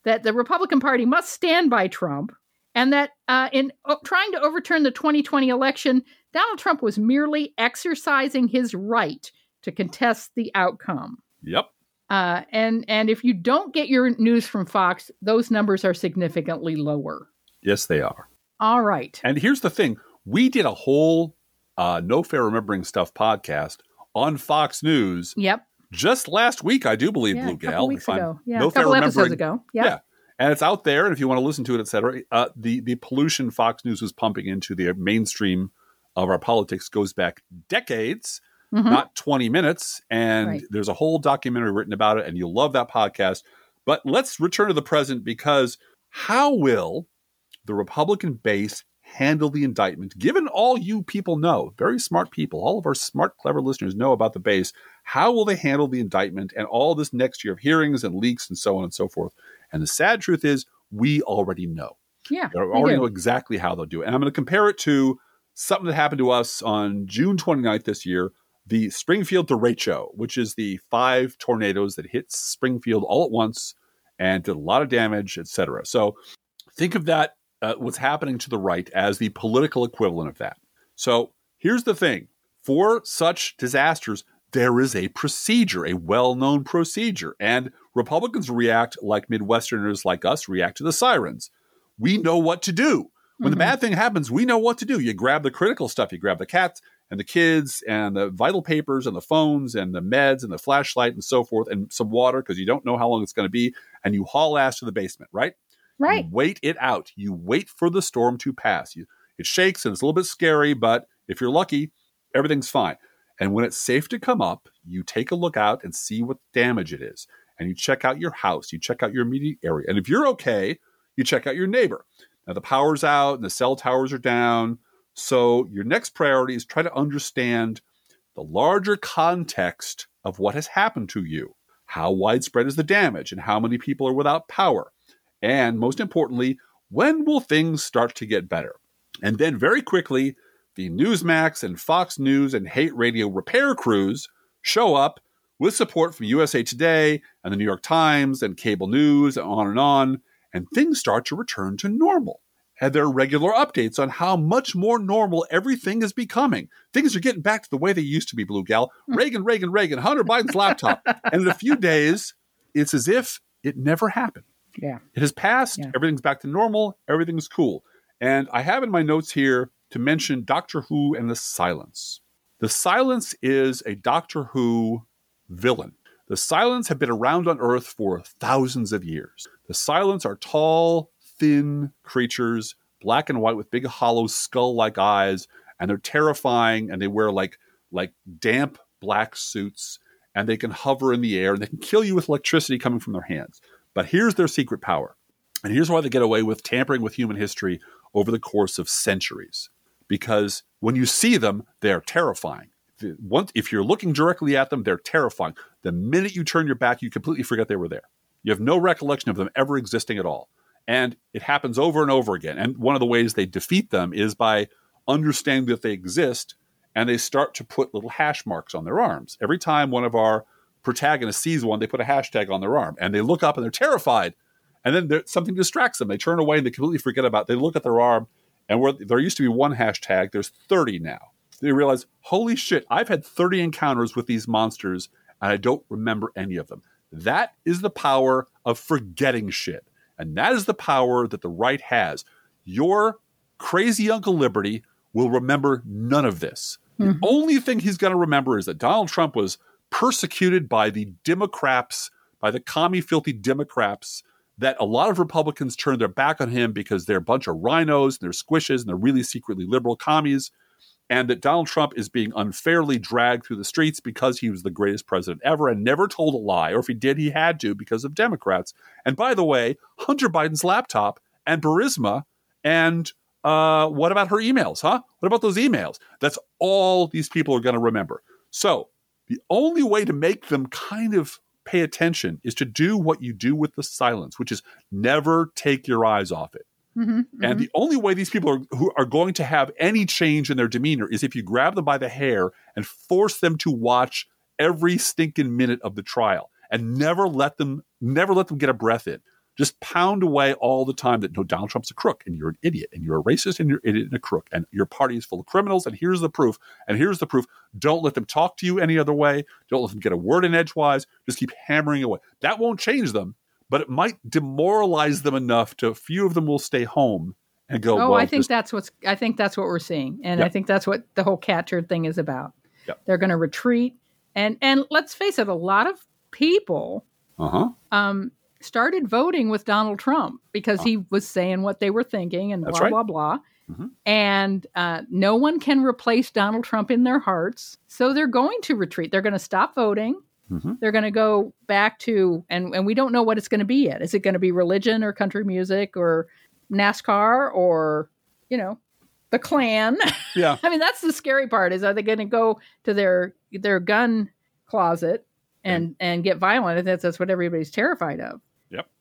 [SPEAKER 2] that the Republican Party must stand by Trump, and that uh, in o- trying to overturn the 2020 election, Donald Trump was merely exercising his right to contest the outcome.
[SPEAKER 1] Yep.
[SPEAKER 2] Uh, and and if you don't get your news from Fox, those numbers are significantly lower.
[SPEAKER 1] Yes, they are.
[SPEAKER 2] All right.
[SPEAKER 1] And here's the thing: we did a whole uh, "No Fair Remembering Stuff" podcast on Fox News
[SPEAKER 2] Yep.
[SPEAKER 1] just last week, I do believe,
[SPEAKER 2] Yeah,
[SPEAKER 1] Blue Gal.
[SPEAKER 2] weeks ago. Yeah,
[SPEAKER 1] no
[SPEAKER 2] a couple
[SPEAKER 1] fair
[SPEAKER 2] episodes
[SPEAKER 1] remembering-
[SPEAKER 2] ago. Yep.
[SPEAKER 1] Yeah. And it's out there, and if you want to listen to it, et cetera, uh, the the pollution Fox News was pumping into the mainstream of our politics goes back decades,
[SPEAKER 2] Mhm.
[SPEAKER 1] not twenty minutes. And
[SPEAKER 2] Right.
[SPEAKER 1] there's a whole documentary written about it, and you'll love that podcast. But let's return to the present because how will the Republican base handle the indictment? Given all you people know, very smart people, all of our smart, clever listeners know about the base. How will they handle the indictment and all this next year of hearings and leaks and so on and so forth? And the sad truth is, we already know.
[SPEAKER 2] Yeah.
[SPEAKER 1] We already know exactly how they'll do it. And I'm going to compare it to something that happened to us on June 29th this year, the Springfield derecho, which is the five tornadoes that hit Springfield all at once and did a lot of damage, etc. So think of that, uh, what's happening to the right, as the political equivalent of that. So here's the thing for such disasters, there is a procedure, a well known procedure. And Republicans react like Midwesterners like us react to the sirens. We know what to do. When the
[SPEAKER 2] Mhm.
[SPEAKER 1] bad thing happens, we know what to do. You grab the critical stuff, you grab the cats and the kids and the vital papers and the phones and the meds and the flashlight and so forth and some water because you don't know how long it's going to be. And you haul ass to the basement, right?
[SPEAKER 2] Right.
[SPEAKER 1] You wait it out. You wait for the storm to pass. You, it shakes and it's a little bit scary, but if you're lucky, everything's fine. And when it's safe to come up, you take a look out and see what damage it is. And you check out your house, you check out your immediate area. And if you're okay, you check out your neighbor. Now the power's out and the cell towers are down. So your next priority is try to understand the larger context of what has happened to you. How widespread is the damage and how many people are without power? And most importantly, when will things start to get better? And then very quickly, the Newsmax and Fox News and Hate Radio repair crews show up with support from USA Today and the New York Times and cable news and on and on, and things start to return to normal. And there are regular updates on how much more normal everything is becoming. Things are getting back to the way they used to be, Blue Gal. Hmm. Reagan, Reagan, Reagan, Hunter Biden's laptop. And in a few days, it's as if it never happened.
[SPEAKER 2] Yeah.
[SPEAKER 1] It has passed.
[SPEAKER 2] Yeah.
[SPEAKER 1] Everything's back to normal. Everything's cool. And I have in my notes here to mention Doctor Who and the Silence. The Silence is a Doctor Who villain. The Silence have been around on Earth for thousands of years. The Silence are tall, thin creatures, black and white with big hollow skull-like eyes, and they're terrifying and they wear like like damp black suits and they can hover in the air and they can kill you with electricity coming from their hands. But here's their secret power. And here's why they get away with tampering with human history over the course of centuries. Because when you see them, they're terrifying. Once, if you're looking directly at them, they're terrifying. The minute you turn your back, you completely forget they were there. You have no recollection of them ever existing at all. And it happens over and over again. And one of the ways they defeat them is by understanding that they exist and they start to put little hash marks on their arms. Every time one of our protagonist sees one, they put a hashtag on their arm and they look up and they're terrified. And then there, something distracts them. They turn away and they completely forget about. It. They look at their arm, and where there used to be one hashtag, there's 30 now. They realize, holy shit, I've had 30 encounters with these monsters, and I don't remember any of them. That is the power of forgetting shit, and that is the power that the right has. Your crazy Uncle Liberty will remember none of this. The mm-hmm. only thing he's going to remember is that Donald Trump was persecuted by the Democrats, by the commie filthy Democrats, that a lot of Republicans turned their back on him because they're a bunch of RINOs and they're squishes and they're really secretly liberal commies, and that Donald Trump is being unfairly dragged through the streets because he was the greatest president ever and never told a lie, or if he did, he had to because of Democrats. And by the way, Hunter Biden's laptop and Burisma and uh, what about her emails, huh? What about those emails? That's all these people are going to remember. So the only way to make them kind of pay attention is to do what you do with the silence, which is never take your eyes off it.
[SPEAKER 2] Mhm,
[SPEAKER 1] And
[SPEAKER 2] mhm.
[SPEAKER 1] the only way these people are, who are going to have any change in their demeanor is if you grab them by the hair and force them to watch every stinking minute of the trial and never let them never let them get a breath in. Just pound away all the time that no, Donald Trump's a crook and you're an idiot and you're a racist and you're an idiot and a crook and your party is full of criminals and here's the proof and here's the proof. Don't let them talk to you any other way. Don't let them get a word in edgewise. Just keep hammering away. That won't change them, but it might demoralize them enough to a few of them will stay home and go.
[SPEAKER 2] Oh,
[SPEAKER 1] well,
[SPEAKER 2] I think
[SPEAKER 1] this-
[SPEAKER 2] that's what's. I think that's what we're seeing, and
[SPEAKER 1] Yep.
[SPEAKER 2] I think that's what the whole cat turd thing is about.
[SPEAKER 1] Yep.
[SPEAKER 2] They're going to retreat, and and let's face it, a lot of people
[SPEAKER 1] uh-huh.
[SPEAKER 2] um, started voting with Donald Trump because he was saying what they were thinking and
[SPEAKER 1] That's
[SPEAKER 2] blah
[SPEAKER 1] right.
[SPEAKER 2] blah blah.
[SPEAKER 1] Mhm.
[SPEAKER 2] And uh, no one can replace Donald Trump in their hearts, so they're going to retreat. They're going to stop voting.
[SPEAKER 1] Mhm.
[SPEAKER 2] They're going to go back to, and and we don't know what it's going to be yet. Is it going to be religion or country music or NASCAR or you know the Klan?
[SPEAKER 1] Yeah.
[SPEAKER 2] I mean, that's the scary part. Is are they going to go to their their gun closet and and get violent? I think that's what everybody's terrified of.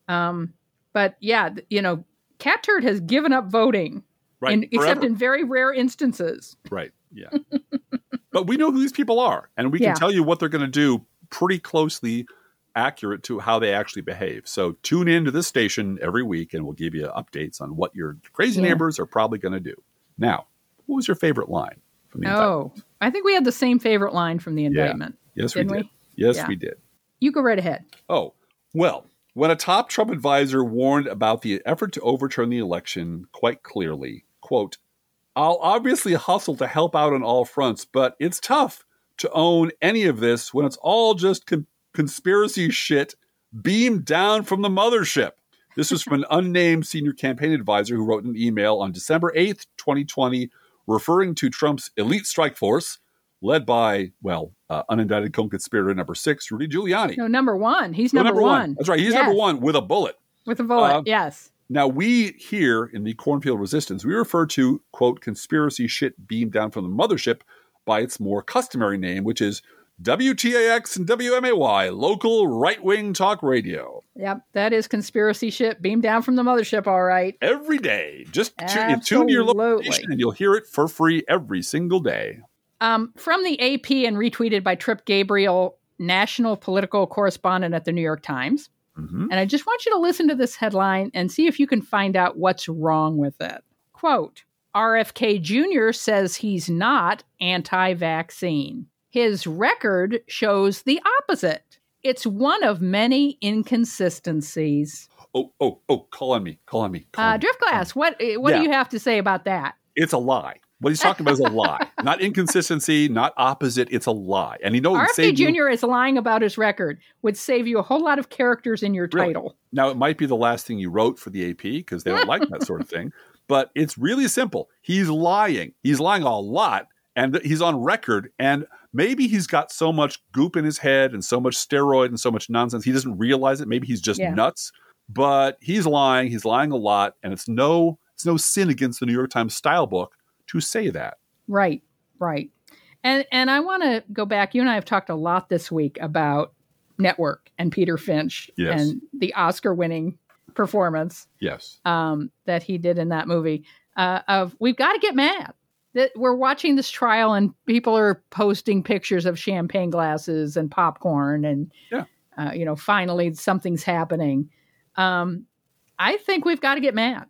[SPEAKER 2] Um, but yeah, you know, Cat Turd has given up voting,
[SPEAKER 1] Right.
[SPEAKER 2] in, except in very rare instances.
[SPEAKER 1] Right. Yeah. but we know who these people are, and we can
[SPEAKER 2] Yeah.
[SPEAKER 1] tell you what they're going to do pretty closely accurate to how they actually behave. So tune in to this station every week, and we'll give you updates on what your crazy
[SPEAKER 2] Yeah.
[SPEAKER 1] neighbors are probably going to do. Now, what was your favorite line from the indictment?
[SPEAKER 2] Oh, I think we had the same favorite line from the indictment.
[SPEAKER 1] Yes, we did.
[SPEAKER 2] we?
[SPEAKER 1] Yes,
[SPEAKER 2] Yeah.
[SPEAKER 1] we did.
[SPEAKER 2] You go right ahead.
[SPEAKER 1] Oh, well, when a top Trump advisor warned about the effort to overturn the election quite clearly, quote, I'll obviously hustle to help out on all fronts, but it's tough to own any of this when it's all just con- conspiracy shit beamed down from the mothership. This was from an unnamed senior campaign advisor who wrote an email on December 8th, 2020, referring to Trump's elite strike force, led by, well, uh, unindicted co conspirator number six, Rudy Giuliani.
[SPEAKER 2] No, number one. He's
[SPEAKER 1] No,
[SPEAKER 2] number, one.
[SPEAKER 1] That's right. He's
[SPEAKER 2] Yes.
[SPEAKER 1] number one with a bullet.
[SPEAKER 2] with a bullet.
[SPEAKER 1] Uh,
[SPEAKER 2] yes.
[SPEAKER 1] Now, we here in the Cornfield Resistance, we refer to, quote, conspiracy shit beamed down from the mothership by its more customary name, which is WTAX and WMAY, local right wing talk radio.
[SPEAKER 2] Yep. That is conspiracy shit beamed down from the mothership. All right.
[SPEAKER 1] Every day. Just tu- tune your station and you'll hear it for free every single day.
[SPEAKER 2] Um, from the AP and retweeted by Trip Gabriel, national political correspondent at the New York Times.
[SPEAKER 1] Mhm.
[SPEAKER 2] And I just want you to listen to this headline and see if you can find out what's wrong with it. Quote RFK Jr. says he's not anti vaccine. His record shows the opposite. It's one of many inconsistencies.
[SPEAKER 1] Oh, oh, oh, call on me. Call on me. Call
[SPEAKER 2] Uh. Driftglass, what what
[SPEAKER 1] Yeah.
[SPEAKER 2] do you have to say about that?
[SPEAKER 1] It's a lie. What he's talking about is a lie. Not inconsistency, not opposite. It's a lie. And he knows.
[SPEAKER 2] RFK
[SPEAKER 1] save you-
[SPEAKER 2] Jr. is lying about his record, would save you a whole lot of characters in your
[SPEAKER 1] Really?
[SPEAKER 2] title.
[SPEAKER 1] Now, it might be the last thing you wrote for the AP because they don't like that sort of thing, but it's really simple. He's lying. He's lying a lot and he's on record. And maybe he's got so much goop in his head and so much steroid and so much nonsense, he doesn't realize it. Maybe he's just
[SPEAKER 2] Yeah.
[SPEAKER 1] nuts, but he's lying. He's lying a lot. And it's no, it's no sin against the New York Times style book to say that.
[SPEAKER 2] Right, right. And and I want to go back. You and I have talked a lot this week about Network and Peter Finch
[SPEAKER 1] Yes.
[SPEAKER 2] and the Oscar-winning performance
[SPEAKER 1] Yes.
[SPEAKER 2] um, that he did in that movie. Uh, of we've got to get mad. that we're watching this trial and people are posting pictures of champagne glasses and popcorn and
[SPEAKER 1] Yeah.
[SPEAKER 2] uh, you know finally something's happening um, i think we've got to get mad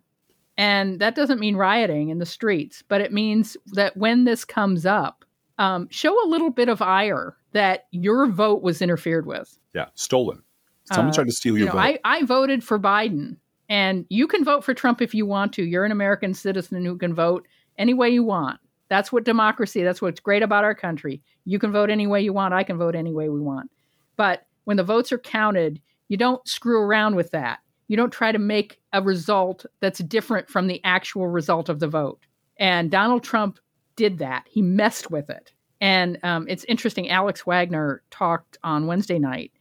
[SPEAKER 2] and that doesn't mean rioting in the streets but it means that when this comes up um, show a little bit of ire that your vote was interfered with
[SPEAKER 1] Yeah, stolen. Someone
[SPEAKER 2] Uh,
[SPEAKER 1] tried to steal
[SPEAKER 2] you
[SPEAKER 1] your
[SPEAKER 2] know,
[SPEAKER 1] vote.
[SPEAKER 2] I, I voted for Biden, and you can vote for Trump if you want to. You're an American citizen who can vote any way you want. That's what democracy. That's what's great about our country. You can vote any way you want. I can vote any way we want. But when the votes are counted, you don't screw around with that. You don't try to make a result that's different from the actual result of the vote. And Donald Trump did that. He messed with it. And um, it's interesting. Alex Wagner talked on Wednesday night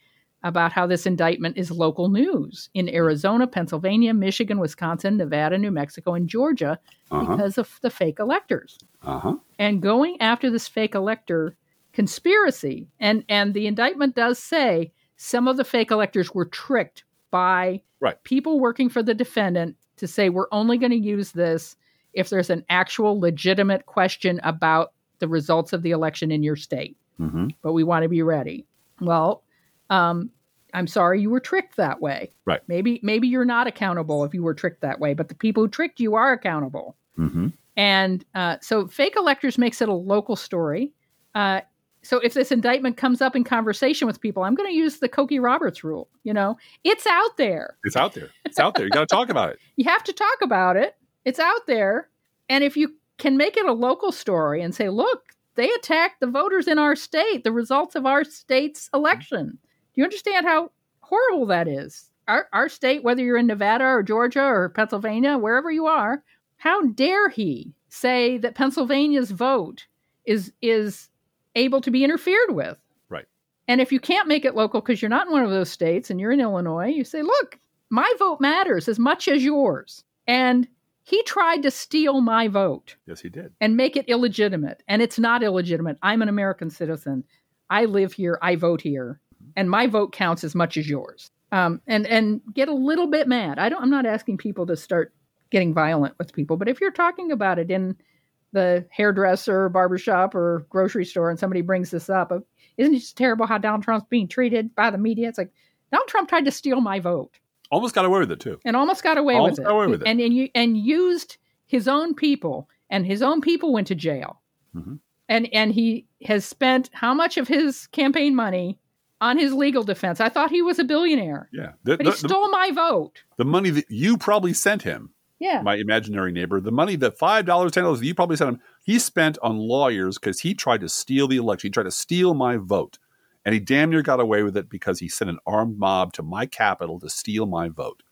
[SPEAKER 2] about how this indictment is local news in Arizona, Pennsylvania, Michigan, Wisconsin, Nevada, New Mexico, and Georgia
[SPEAKER 1] Uh-huh.
[SPEAKER 2] because of the fake electors.
[SPEAKER 1] Uh-huh.
[SPEAKER 2] And going after this fake elector conspiracy, and, and the indictment does say some of the fake electors were tricked by
[SPEAKER 1] Right.
[SPEAKER 2] people working for the defendant to say, we're only going to use this if there's an actual legitimate question about the results of the election in your state
[SPEAKER 1] hmm
[SPEAKER 2] but we want to be ready. Well, um, I'm sorry you were tricked that way.
[SPEAKER 1] Right.
[SPEAKER 2] Maybe maybe you're not accountable if you were tricked that way, but the people who tricked you are accountable.
[SPEAKER 1] hmm
[SPEAKER 2] And uh, so fake electors makes it a local story. Uh, so if this indictment comes up in conversation with people, I'm going to use the Cokie Roberts rule. You know, it's out there.
[SPEAKER 1] It's out there. It's out there. You got to talk about it.
[SPEAKER 2] You have to talk about it. It's out there. And if you can make it a local story and say, look, they attacked the voters in our state, the results of our state's election. Do you understand how horrible that is? Our, our state, whether you're in Nevada or Georgia or Pennsylvania, wherever you are, how dare he say that Pennsylvania's vote is is able to be interfered with?
[SPEAKER 1] Right.
[SPEAKER 2] And if you can't make it local because you're not in one of those states and you're in Illinois, you say, look, my vote matters as much as yours. And he tried to steal my vote
[SPEAKER 1] Yes, he did.
[SPEAKER 2] and make it illegitimate. And it's not illegitimate. I'm an American citizen. I live here. I vote here. And my vote counts as much as yours. Um, and and get a little bit mad. I don't. I'm not asking people to start getting violent with people, but if you're talking about it in the hairdresser, barbershop, or grocery store, and somebody brings this up, isn't it just terrible how Donald Trump's being treated by the media? It's like Donald Trump tried to steal my vote
[SPEAKER 1] Almost got away with it too.
[SPEAKER 2] and almost got away
[SPEAKER 1] Almost
[SPEAKER 2] with it.
[SPEAKER 1] got away with it.
[SPEAKER 2] And and, you, and used his own people, and his own people went to jail.
[SPEAKER 1] Mhm.
[SPEAKER 2] And and he has spent how much of his campaign money on his legal defense? I thought he was a billionaire,
[SPEAKER 1] Yeah. The,
[SPEAKER 2] but he
[SPEAKER 1] the- the-
[SPEAKER 2] stole my vote.
[SPEAKER 1] the money that you probably sent him,
[SPEAKER 2] Yeah,
[SPEAKER 1] my imaginary neighbor, the money dollars, ten dollars you probably sent him, he spent on lawyers because he tried to steal the election. He tried to steal my vote, and he damn near got away with it because he sent an armed mob to my capital to steal my vote.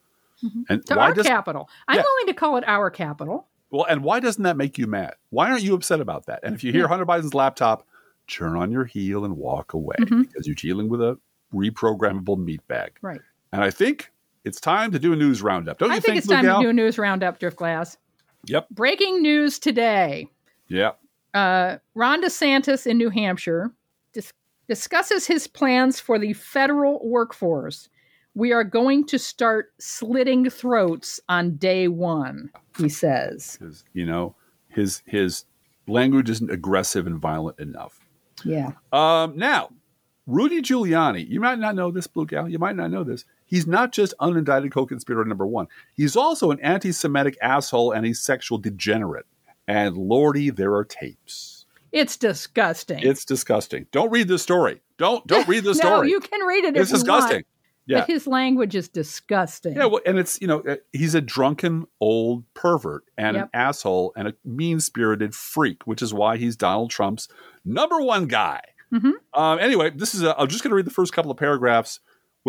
[SPEAKER 2] Mhm.
[SPEAKER 1] And
[SPEAKER 2] to
[SPEAKER 1] why
[SPEAKER 2] our
[SPEAKER 1] does
[SPEAKER 2] capital. I'm
[SPEAKER 1] Yeah.
[SPEAKER 2] willing to call it our capital.
[SPEAKER 1] well, and why doesn't that make you mad? Why aren't you upset about that? And if you hear
[SPEAKER 2] Yeah.
[SPEAKER 1] Hunter Biden's laptop, turn on your heel and walk away
[SPEAKER 2] Mhm.
[SPEAKER 1] because you're dealing with a reprogrammable meat bag.
[SPEAKER 2] Right.
[SPEAKER 1] And I think it's time to do a news roundup. Don't you
[SPEAKER 2] I think, it's
[SPEAKER 1] Blue
[SPEAKER 2] time to do a news roundup, Driftglass.
[SPEAKER 1] Yep.
[SPEAKER 2] Breaking news today.
[SPEAKER 1] Yeah.
[SPEAKER 2] uh, Ron DeSantis in New Hampshire dis- discusses his plans for the federal workforce. We are going to start slitting throats on day one, he says.
[SPEAKER 1] You know, his his language isn't aggressive and violent enough.
[SPEAKER 2] Yeah.
[SPEAKER 1] Um, now, Rudy Giuliani, you might not know this, Blue Gal. You might not know this. He's not just unindicted co-conspirator number one. He's also an anti-Semitic asshole and a sexual degenerate. And lordy, there are tapes.
[SPEAKER 2] It's disgusting.
[SPEAKER 1] It's disgusting. Don't read this story. Don't don't read the
[SPEAKER 2] no,
[SPEAKER 1] story.
[SPEAKER 2] you can read it
[SPEAKER 1] it's disgusting.
[SPEAKER 2] want,
[SPEAKER 1] Yeah.
[SPEAKER 2] but his language is disgusting.
[SPEAKER 1] Yeah, well, and it's you know uh, he's a drunken old pervert and
[SPEAKER 2] Yep.
[SPEAKER 1] an asshole and a mean spirited freak, which is why he's Donald Trump's number one guy.
[SPEAKER 2] Mhm.
[SPEAKER 1] Um, anyway, this is a, I'm just going to read the first couple of paragraphs,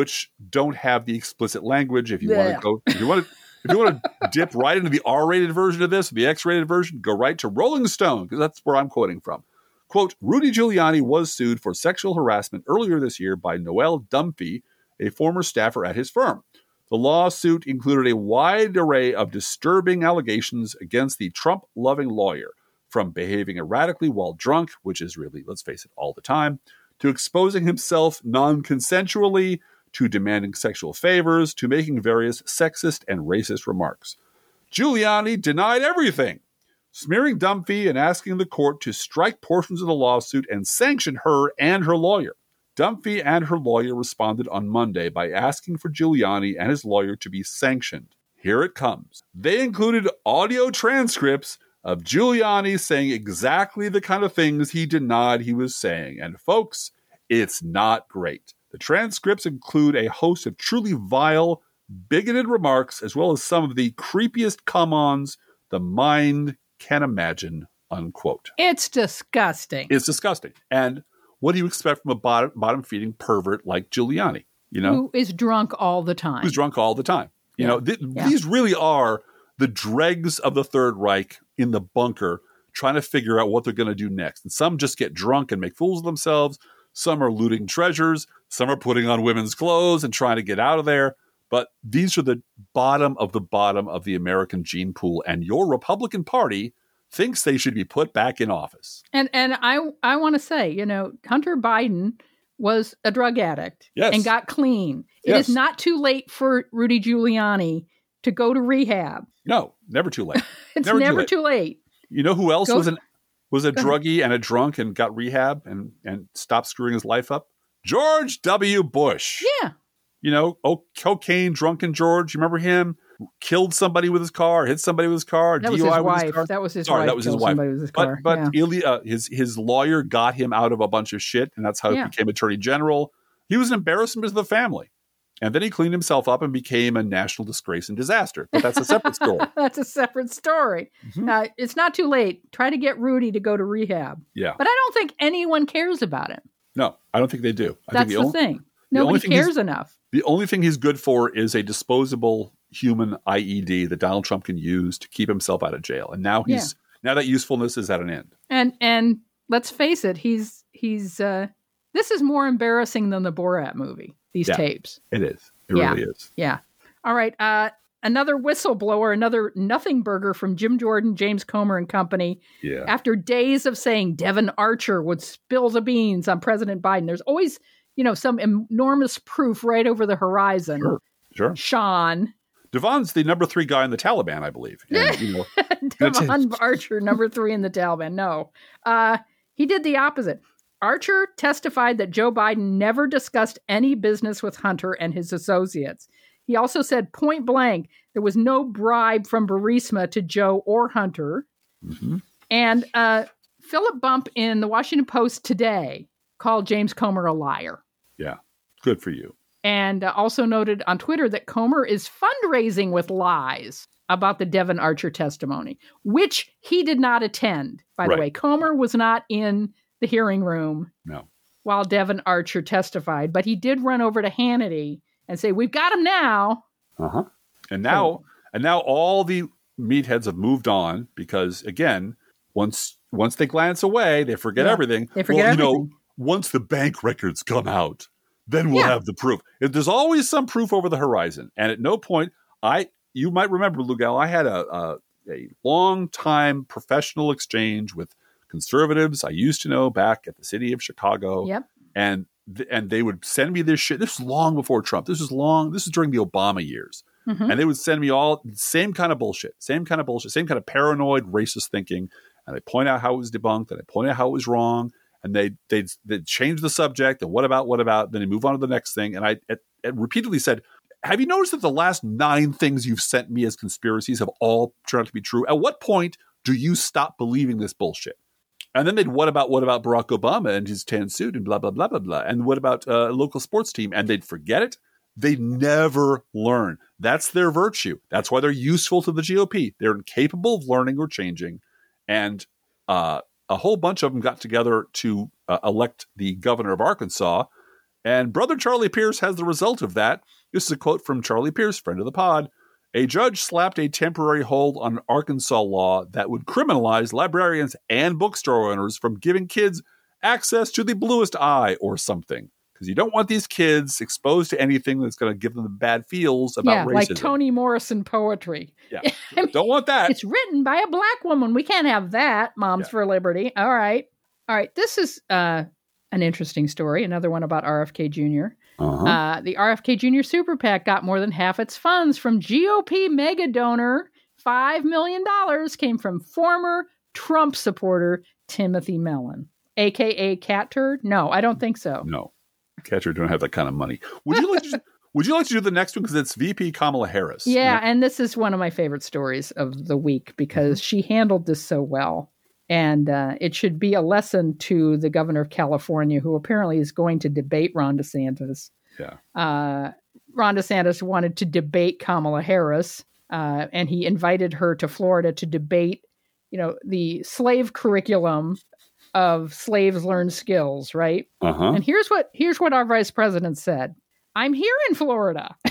[SPEAKER 1] which don't have the explicit language. If you want to go, if you want to. If you want to dip right into the R-rated version of this, the X-rated version, go right to Rolling Stone because that's where I'm quoting from. Quote: Rudy Giuliani was sued for sexual harassment earlier this year by Noelle Dunphy, a former staffer at his firm. The lawsuit included a wide array of disturbing allegations against the Trump loving lawyer, from behaving erratically while drunk, which is really, let's face it, all the time, to exposing himself non consensually, to demanding sexual favors, to making various sexist and racist remarks. Giuliani denied everything. smearing Dunphy and asking the court to strike portions of the lawsuit and sanction her and her lawyer. Dunphy and her lawyer responded on Monday by asking for Giuliani and his lawyer to be sanctioned. Here it comes. They included audio transcripts of Giuliani saying exactly the kind of things he denied he was saying. And folks, it's not great. The transcripts include a host of truly vile, bigoted remarks, as well as some of the creepiest come ons the mind can imagine. Unquote.
[SPEAKER 2] It's disgusting.
[SPEAKER 1] It's disgusting. And what do you expect from a bottom, bottom feeding pervert like Giuliani? You know,
[SPEAKER 2] Who is drunk all the time.
[SPEAKER 1] who's drunk all the time. You
[SPEAKER 2] Yeah.
[SPEAKER 1] know, th-
[SPEAKER 2] Yeah.
[SPEAKER 1] these really are the dregs of the Third Reich in the bunker trying to figure out what they're going to do next. And some just get drunk and make fools of themselves. Some are looting treasures. Some are putting on women's clothes and trying to get out of there. But these are the bottom of the bottom of the American gene pool. And your Republican Party thinks they should be put back in office.
[SPEAKER 2] And and I I want to say, you know, Hunter Biden was a drug addict
[SPEAKER 1] Yes.
[SPEAKER 2] and got clean. It is
[SPEAKER 1] Yes.
[SPEAKER 2] not too late for Rudy Giuliani to go to rehab.
[SPEAKER 1] No, never too late.
[SPEAKER 2] It's
[SPEAKER 1] Never
[SPEAKER 2] never,
[SPEAKER 1] too late.
[SPEAKER 2] too late.
[SPEAKER 1] You know who else
[SPEAKER 2] Go-
[SPEAKER 1] was an was a druggie and a drunk and got rehab and and stopped screwing his life up? George W. Bush.
[SPEAKER 2] Yeah.
[SPEAKER 1] You know, oh, cocaine drunken George. You remember him? Killed somebody with his car, hit somebody with his car,
[SPEAKER 2] That was
[SPEAKER 1] DUI
[SPEAKER 2] his
[SPEAKER 1] with
[SPEAKER 2] wife.
[SPEAKER 1] his car.
[SPEAKER 2] That was his
[SPEAKER 1] Sorry,
[SPEAKER 2] wife.
[SPEAKER 1] that was his wife.
[SPEAKER 2] With his
[SPEAKER 1] But
[SPEAKER 2] car.
[SPEAKER 1] but
[SPEAKER 2] yeah.
[SPEAKER 1] Ili- uh, his his lawyer got him out of a bunch of shit, and that's how
[SPEAKER 2] Yeah.
[SPEAKER 1] he became attorney general. He was an embarrassment to the family, and then he cleaned himself up and became a national disgrace and disaster. But that's a separate story.
[SPEAKER 2] That's a separate story.
[SPEAKER 1] Mhm.
[SPEAKER 2] Uh, it's not too late. Try to get Rudy to go to rehab.
[SPEAKER 1] Yeah,
[SPEAKER 2] But I don't think anyone cares about it.
[SPEAKER 1] No, I don't think they do. I
[SPEAKER 2] That's
[SPEAKER 1] think
[SPEAKER 2] the,
[SPEAKER 1] only,
[SPEAKER 2] thing.
[SPEAKER 1] the only
[SPEAKER 2] Nobody
[SPEAKER 1] thing
[SPEAKER 2] cares enough.
[SPEAKER 1] The only thing he's good for is a disposable human IED that Donald Trump can use to keep himself out of jail. And now he's now that usefulness is at an end.
[SPEAKER 2] And and let's face it, he's he's uh this is more embarrassing than the Borat movie. These
[SPEAKER 1] Yeah.
[SPEAKER 2] tapes.
[SPEAKER 1] It is. It
[SPEAKER 2] Yeah.
[SPEAKER 1] really is.
[SPEAKER 2] Yeah. All right. Uh another whistleblower, another nothing burger from Jim Jordan, James Comer and company.
[SPEAKER 1] Yeah.
[SPEAKER 2] After days of saying Devon Archer would spill the beans on President Biden, there's always, you know, some enormous proof right over the horizon.
[SPEAKER 1] Sure. Sure.
[SPEAKER 2] Sean
[SPEAKER 1] Devon's the number three guy in the Taliban, I believe. And, you know,
[SPEAKER 2] Devon Archer, number three in the Taliban. No, uh, he did the opposite. Archer testified that Joe Biden never discussed any business with Hunter and his associates. He also said point blank there was no bribe from Burisma to Joe or Hunter.
[SPEAKER 1] mhm.
[SPEAKER 2] And uh, Philip Bump in the Washington Post today called James Comer a liar.
[SPEAKER 1] yeah. Good for you.
[SPEAKER 2] And uh, also noted on Twitter that Comer is fundraising with lies about the Devon Archer testimony, which he did not attend. By the way, Comer was not in the hearing room
[SPEAKER 1] No.
[SPEAKER 2] while Devon Archer testified, but he did run over to Hannity and say, "We've got them now."
[SPEAKER 1] Uh-huh. And now and now all the meatheads have moved on because again, once once they glance away, they forget
[SPEAKER 2] Yeah,
[SPEAKER 1] everything.
[SPEAKER 2] they forget
[SPEAKER 1] well, you know, once the bank records come out, then we'll
[SPEAKER 2] Yeah.
[SPEAKER 1] have the proof. If there's always some proof over the horizon, and at no point, I you might remember, Blue Gal, I had a a, a long time professional exchange with conservatives I used to know back at the city of Chicago
[SPEAKER 2] Yep.
[SPEAKER 1] and th- and they would send me this shit. This was long before Trump. This was long. This was during the Obama years,
[SPEAKER 2] Mhm.
[SPEAKER 1] and they would send me all same kind of bullshit, same kind of bullshit, same kind of paranoid racist thinking. And they point out how it was debunked, and they point out how it was wrong, and they they they change the subject and what about what about? Then they move on to the next thing, and I repeatedly said. Have you noticed that the last nine things you've sent me as conspiracies have all turned out to be true? At what point do you stop believing this bullshit? And then they'd what about what about Barack Obama and his tan suit and blah blah blah blah blah. And what about uh, a local sports team? And they'd forget it. They never learn. That's their virtue. That's why they're useful to the GOP. They're incapable of learning or changing. And uh, a whole bunch of them got together to uh, elect the governor of Arkansas. And brother Charlie Pierce has the result of that. This is a quote from Charlie Pierce, friend of the pod. A judge slapped a temporary hold on an Arkansas law that would criminalize librarians and bookstore owners from giving kids access to the bluest eye or something. Because you don't want these kids exposed to anything that's going to give them the bad feels about
[SPEAKER 2] yeah,
[SPEAKER 1] racism.
[SPEAKER 2] like Toni Morrison poetry.
[SPEAKER 1] Yeah.
[SPEAKER 2] I mean,
[SPEAKER 1] don't want that.
[SPEAKER 2] It's written by a black woman. We can't have that. Moms
[SPEAKER 1] Yeah.
[SPEAKER 2] for Liberty. All right. All right. This is uh, an interesting story. Another one about RFK Jr.
[SPEAKER 1] Uh-huh.
[SPEAKER 2] Uh, the RFK Jr. Super PAC got more than half its funds from GOP mega donor $5 million came from former Trump supporter Timothy Mellon, aka Cat Turd. No, I don't think so.
[SPEAKER 1] No, Cat Turd don't have that kind of money. Would you like to? Would you like to do the next one because it's VP Kamala Harris?
[SPEAKER 2] Yeah, and this is one of my favorite stories of the week because she handled this so well. And uh, it should be a lesson to the governor of California, who apparently is going to debate Ron DeSantis.
[SPEAKER 1] Yeah.
[SPEAKER 2] Uh, Ron DeSantis wanted to debate Kamala Harris, uh, and he invited her to Florida to debate, you know, the slave curriculum of slaves learn skills, right?
[SPEAKER 1] Uh huh.
[SPEAKER 2] And here's what here's what our vice president said. I'm here in Florida.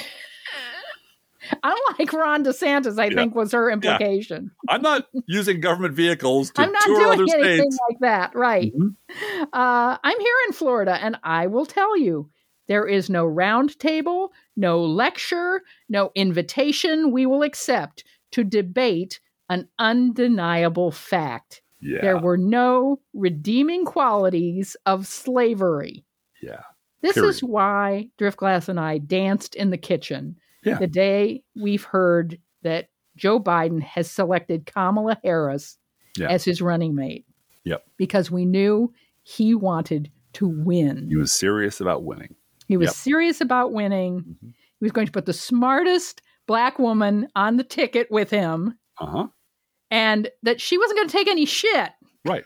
[SPEAKER 2] Unlike Ron DeSantis, I
[SPEAKER 1] Yeah.
[SPEAKER 2] think was her implication.
[SPEAKER 1] I'm not using government vehicles to
[SPEAKER 2] I'm not
[SPEAKER 1] tour
[SPEAKER 2] doing
[SPEAKER 1] other
[SPEAKER 2] anything
[SPEAKER 1] states.
[SPEAKER 2] like that, right?
[SPEAKER 1] Mhm.
[SPEAKER 2] Uh, I'm here in Florida, and I will tell you, there is no round table, no lecture, no invitation we will accept to debate an undeniable fact.
[SPEAKER 1] Yeah.
[SPEAKER 2] There were no redeeming qualities of slavery.
[SPEAKER 1] yeah.
[SPEAKER 2] This is
[SPEAKER 1] Period.
[SPEAKER 2] why Driftglass and I danced in the kitchen
[SPEAKER 1] Yeah.
[SPEAKER 2] the day we've heard that Joe Biden has selected Kamala Harris
[SPEAKER 1] Yeah.
[SPEAKER 2] as his running mate.
[SPEAKER 1] Yep.
[SPEAKER 2] Because we knew he wanted to win.
[SPEAKER 1] He was serious about winning.
[SPEAKER 2] He was
[SPEAKER 1] Yep.
[SPEAKER 2] serious about winning.
[SPEAKER 1] Mhm.
[SPEAKER 2] He was going to put the smartest black woman on the ticket with him
[SPEAKER 1] Uh huh.
[SPEAKER 2] and that she wasn't going to take any shit.
[SPEAKER 1] Right.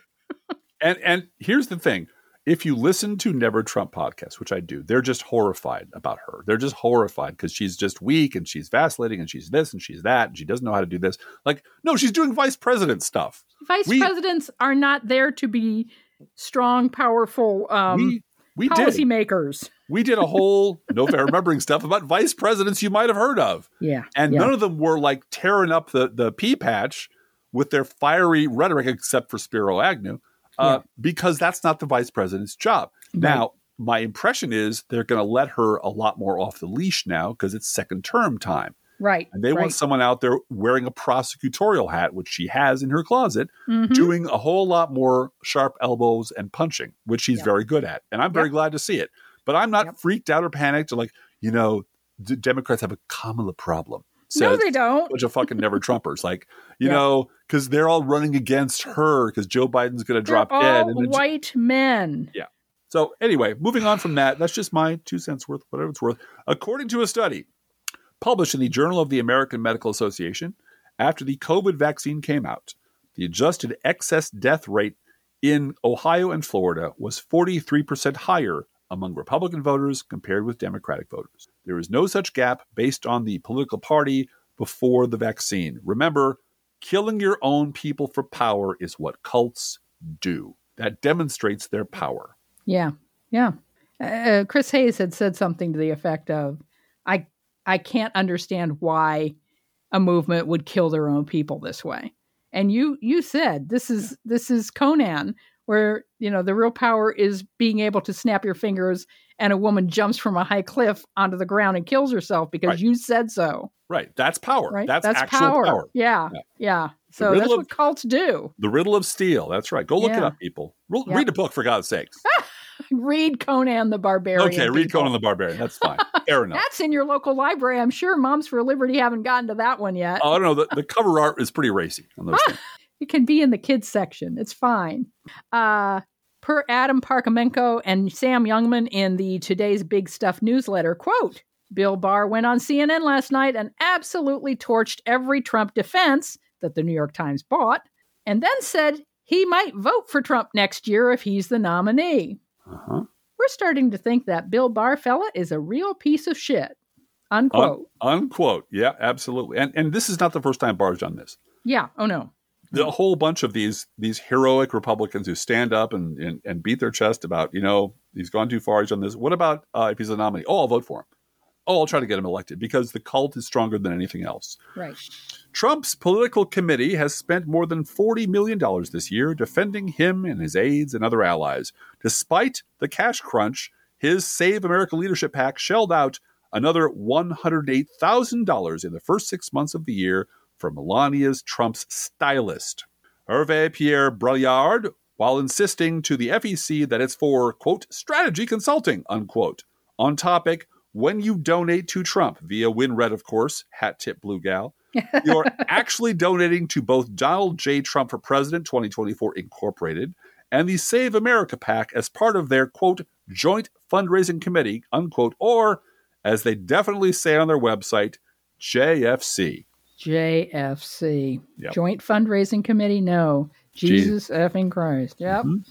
[SPEAKER 1] and and here's the thing. If you listen to Never Trump podcast, which I do, they're just horrified about her. They're just horrified because she's just weak and she's vacillating and she's this and she's that and she doesn't know how to do this. Like, no, she's doing vice president stuff.
[SPEAKER 2] Vice
[SPEAKER 1] We-
[SPEAKER 2] presidents are not there to be strong, powerful um,
[SPEAKER 1] we we
[SPEAKER 2] policymakers.
[SPEAKER 1] we did a whole November remembering stuff about vice presidents you might have heard of,
[SPEAKER 2] Yeah.
[SPEAKER 1] and
[SPEAKER 2] yeah.
[SPEAKER 1] none of them were like tearing up the the pea patch with their fiery rhetoric, except for Spiro Agnew, uh, because that's not the vice president's job. Now, my impression is they're going to let her a lot more off the leash now because it's second term time.
[SPEAKER 2] Right.
[SPEAKER 1] And they
[SPEAKER 2] right.
[SPEAKER 1] want someone out there wearing a prosecutorial hat, which she has in her closet,
[SPEAKER 2] Mhm.
[SPEAKER 1] doing a whole lot more sharp elbows and punching, which she's
[SPEAKER 2] Yeah.
[SPEAKER 1] very good at. And I'm very
[SPEAKER 2] Yep.
[SPEAKER 1] glad to see it. But I'm not
[SPEAKER 2] Yep.
[SPEAKER 1] freaked out or panicked or like, you know, Democrats have a Kamala problem.
[SPEAKER 2] No, they don't.
[SPEAKER 1] a bunch of fucking never Trumpers. Like, you
[SPEAKER 2] Yeah.
[SPEAKER 1] know, because they're all running against her because Joe Biden's going to drop
[SPEAKER 2] all
[SPEAKER 1] dead. And
[SPEAKER 2] white men. Yeah.
[SPEAKER 1] So anyway, moving on from that, that's just my two cents worth, whatever it's worth. According to a study published in the Journal of the American Medical Association, after the COVID vaccine came out, the adjusted excess death rate in Ohio and Florida was 43% higher among Republican voters compared with Democratic voters. There is no such gap based on the political party before the vaccine. Remember, killing your own people for power is what cults do. That demonstrates their power.
[SPEAKER 2] Yeah, yeah. Uh, Chris Hayes had said something to the effect of, "I I can't understand why a movement would kill their own people this way." And you you said this is this is Conan, where you know the real power is being able to snap your fingers and a woman jumps from a high cliff onto the ground and kills herself because
[SPEAKER 1] Right.
[SPEAKER 2] you said so.
[SPEAKER 1] Right. That's power.
[SPEAKER 2] Right?
[SPEAKER 1] That's, actual power.
[SPEAKER 2] Yeah,
[SPEAKER 1] Yeah.
[SPEAKER 2] yeah. So that's
[SPEAKER 1] of-
[SPEAKER 2] what cults do.
[SPEAKER 1] The riddle of steel. That's right. Go look it up, people. Re-
[SPEAKER 2] Yeah.
[SPEAKER 1] Read a book for God's sakes.
[SPEAKER 2] Read Conan the Barbarian.
[SPEAKER 1] okay, read
[SPEAKER 2] people.
[SPEAKER 1] Conan the Barbarian. That's fine. Fair enough.
[SPEAKER 2] That's in your local library. I'm sure Moms for Liberty haven't gotten to that one yet.
[SPEAKER 1] Oh, I don't know. The, the cover art is pretty racy on those things.
[SPEAKER 2] It can be in the kids section. It's fine. Uh, per Adam Parkhomenko and Sam Youngman in the Today's Big Stuff newsletter, quote, Bill Barr went on CNN last night and absolutely torched every Trump defense that the New York Times bought, and then said he might vote for Trump next year if he's the nominee.
[SPEAKER 1] Uh-huh.
[SPEAKER 2] We're starting to think that Bill Barr fella is a real piece of shit. Unquote.
[SPEAKER 1] Unquote. Yeah, absolutely. And and this is not the first time Barr's done this.
[SPEAKER 2] yeah. Oh no.
[SPEAKER 1] The whole bunch of these these heroic Republicans who stand up and, and, and beat their chest about, you know, he's gone too far, he's done this. What about uh, if he's a nominee? Oh, I'll vote for him. Oh, I'll try to get him elected because the cult is stronger than anything else.
[SPEAKER 2] Right.
[SPEAKER 1] Trump's political committee has spent more than $40 million this year defending him and his aides and other allies. Despite the cash crunch, his Save America Leadership PAC shelled out another $108,000 in the first six months of the year for Melania's Trump's stylist. Hervé Pierre Braillard, while insisting to the FEC that it's for, quote, strategy consulting, unquote, on topic when you donate to Trump via WinRed, of course, hat tip blue gal, You're actually donating to both Donald J. Trump for President 2024 Incorporated and the Save America PAC as part of their quote joint fundraising committee, unquote, or as they definitely say on their website, JFC.
[SPEAKER 2] JFC.
[SPEAKER 1] Yep.
[SPEAKER 2] Joint Fundraising Committee? No. Jesus effing Christ. Yep.
[SPEAKER 1] Mhm.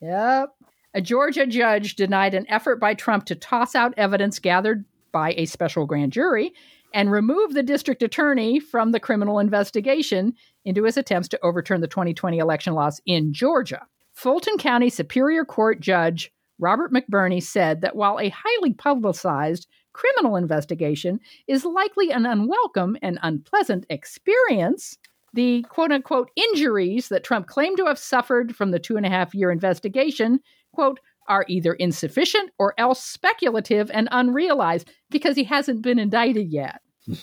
[SPEAKER 2] Yep. A Georgia judge denied an effort by Trump to toss out evidence gathered by a special grand jury and remove the district attorney from the criminal investigation into his attempts to overturn the 2020 election laws in Georgia. Fulton County Superior Court Judge Robert McBurney said that while a highly publicized criminal investigation is likely an unwelcome and unpleasant experience, the quote unquote injuries that Trump claimed to have suffered from the two and a half year investigation, quote, are either insufficient or else speculative and unrealized because he hasn't been indicted yet.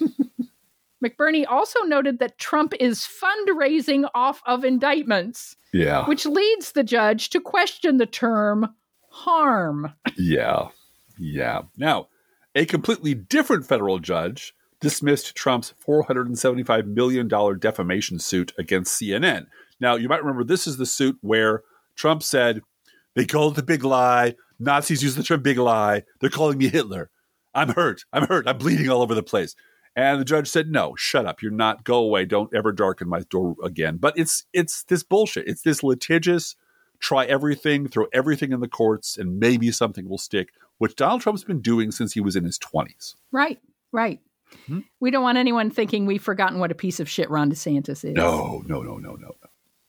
[SPEAKER 2] McBurney also noted that Trump is fundraising off of indictments,
[SPEAKER 1] Yeah.
[SPEAKER 2] which leads the judge to question the term harm.
[SPEAKER 1] Yeah. Yeah. Now, a completely different federal judge dismissed Trump's $475 million defamation suit against CNN. Now, you might remember this is the suit where Trump said, they called it the big lie. Nazis use the term big lie. They're calling me Hitler. I'm hurt. I'm hurt. I'm bleeding all over the place. And the judge said, "No, shut up. You're not. Go away. Don't ever darken my door again." But it's it's this bullshit. It's this litigious try everything, throw everything in the courts, and maybe something will stick, which Donald Trump's been doing since he was in his 20s.
[SPEAKER 2] Right, right.
[SPEAKER 1] Hmm?
[SPEAKER 2] We don't want anyone thinking we've forgotten what a piece of shit Ron DeSantis is.
[SPEAKER 1] No, no, no, no, no.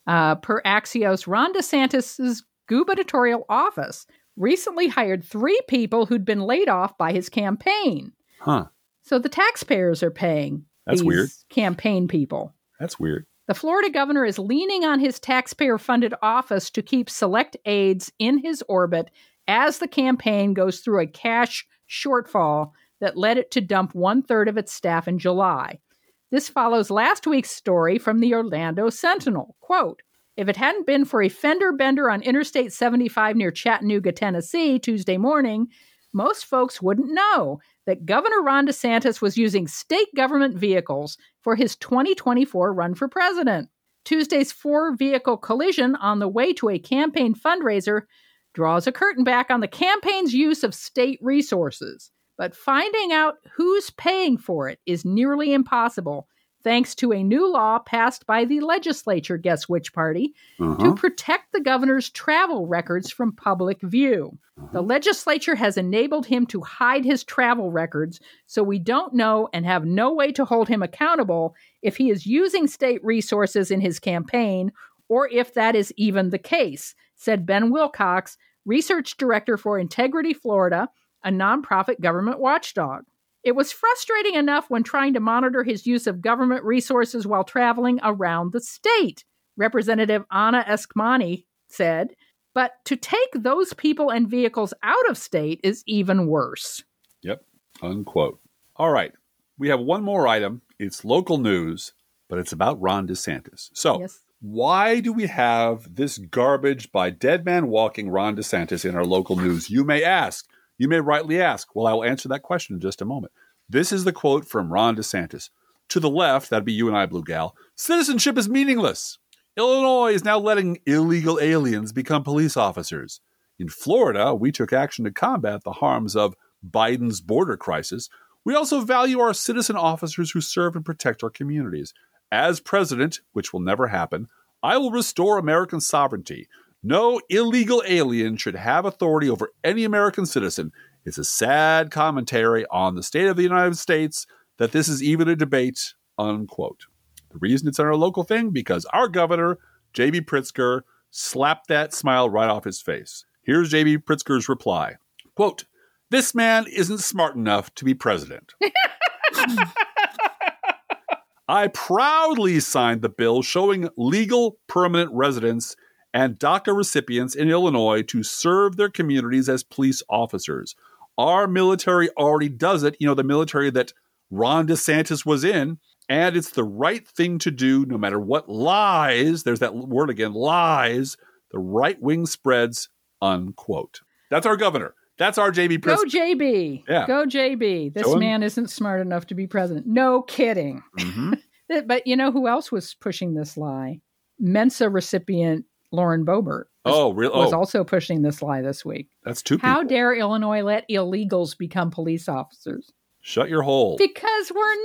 [SPEAKER 2] Uh, per Axios, Ron DeSantis' gubernatorial office recently hired three people who'd been laid off by his campaign.
[SPEAKER 1] Huh.
[SPEAKER 2] So the taxpayers are paying
[SPEAKER 1] That's
[SPEAKER 2] these
[SPEAKER 1] weird.
[SPEAKER 2] campaign people.
[SPEAKER 1] That's weird.
[SPEAKER 2] The Florida governor is leaning on his taxpayer funded office to keep select aides in his orbit as the campaign goes through a cash shortfall that led it to dump one third of its staff in July. This follows last week's story from the Orlando Sentinel. Quote If it hadn't been for a fender bender on Interstate 75 near Chattanooga, Tennessee, Tuesday morning, most folks wouldn't know that Governor Ron DeSantis was using state government vehicles for his 2024 run for president. Tuesday's four vehicle collision on the way to a campaign fundraiser draws a curtain back on the campaign's use of state resources. But finding out who's paying for it is nearly impossible, thanks to a new law passed by the legislature, guess which party,
[SPEAKER 1] Uh-huh.
[SPEAKER 2] to protect the governor's travel records from public view. The legislature has enabled him to hide his travel records, so we don't know and have no way to hold him accountable if he is using state resources in his campaign or if that is even the case, said Ben Wilcox, research director for Integrity Florida, a nonprofit government watchdog. It was frustrating enough when trying to monitor his use of government resources while traveling around the state, Representative Anna Eskamani said. But to take those people and vehicles out of state is even worse.
[SPEAKER 1] Yep. Unquote. All right. We have one more item. It's local news, but it's about Ron DeSantis. So,
[SPEAKER 2] Yes.
[SPEAKER 1] Why do we have this garbage by Dead Man Walking Ron DeSantis in our local news? You may ask. You may rightly ask. Well, I will answer that question in just a moment. This is the quote from Ron DeSantis. To the left, that'd be you and I, Blue Gal, citizenship is meaningless. Illinois is now letting illegal aliens become police officers. In Florida, we took action to combat the harms of Biden's border crisis. We also value our citizen officers who serve and protect our communities. As president, which will never happen, I will restore American sovereignty. No illegal alien should have authority over any American citizen. It's a sad commentary on the state of the United States that this is even a debate, unquote. The reason it's on our local thing because our governor, J.B. Pritzker, slapped that smile right off his face. Here's J.B. Pritzker's reply. Quote, this man isn't smart enough to be president. I proudly signed the bill showing legal permanent residents and DACA recipients in Illinois to serve their communities as police officers. Our military already does it, you know, the military that Ron DeSantis was in, and it's the right thing to do no matter what lies, there's that word again, lies, the right wing spreads, unquote. That's our governor. That's our JB
[SPEAKER 2] Go JB.
[SPEAKER 1] Yeah.
[SPEAKER 2] Go JB. This
[SPEAKER 1] Show him-
[SPEAKER 2] man isn't smart enough to be president. No kidding.
[SPEAKER 1] Mhm.
[SPEAKER 2] But you know who else was pushing this lie? Mensa recipient Lauren Boebert.
[SPEAKER 1] Oh, really?
[SPEAKER 2] Was
[SPEAKER 1] Oh,
[SPEAKER 2] also pushing this lie this week.
[SPEAKER 1] that's two
[SPEAKER 2] How
[SPEAKER 1] people.
[SPEAKER 2] dare Illinois let illegals become police officers?
[SPEAKER 1] Shut your hole.
[SPEAKER 2] Because we're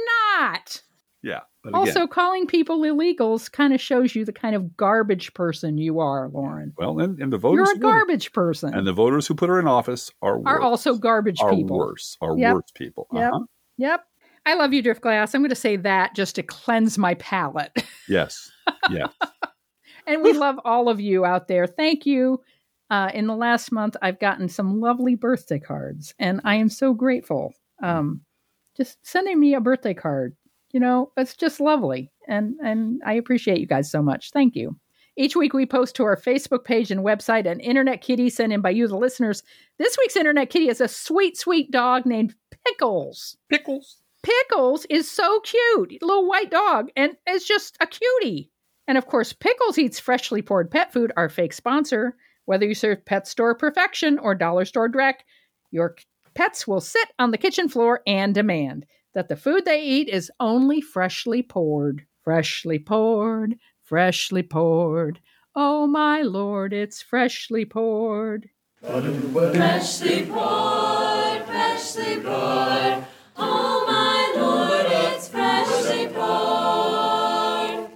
[SPEAKER 2] not.
[SPEAKER 1] Yeah. But again,
[SPEAKER 2] Also, calling people illegals kind of shows you the kind of garbage person you are, Lauren.
[SPEAKER 1] well, and, and the voters
[SPEAKER 2] You're a garbage person.
[SPEAKER 1] and the voters who put her in office are
[SPEAKER 2] are also garbage
[SPEAKER 1] are
[SPEAKER 2] people.
[SPEAKER 1] worse. Are
[SPEAKER 2] Yep.
[SPEAKER 1] worse people.
[SPEAKER 2] Yep.
[SPEAKER 1] Uh-huh.
[SPEAKER 2] Yep. I love you, Driftglass. I'm going to say that just to cleanse my palate.
[SPEAKER 1] Yes. Yeah.
[SPEAKER 2] and we love all of you out there. Thank you. Uh, in the last month, I've gotten some lovely birthday cards, and I am so grateful. Um, just sending me a birthday card, you know, it's just lovely, and and I appreciate you guys so much. Thank you. Each week we post to our Facebook page and website an internet kitty sent in by you, the listeners. This week's internet kitty is a sweet, sweet dog named Pickles.
[SPEAKER 1] Pickles.
[SPEAKER 2] Pickles is so cute, little white dog, and is just a cutie. And of course, Pickles Eats Freshly Poured Pet Food, our fake sponsor. Whether you serve Pet Store Perfection or Dollar Store Direct, your pets will sit on the kitchen floor and demand that the food they eat is only freshly poured. Freshly poured, freshly poured. Oh my lord, it's freshly poured.
[SPEAKER 3] Freshly poured, freshly poured. Oh my lord, it's freshly poured.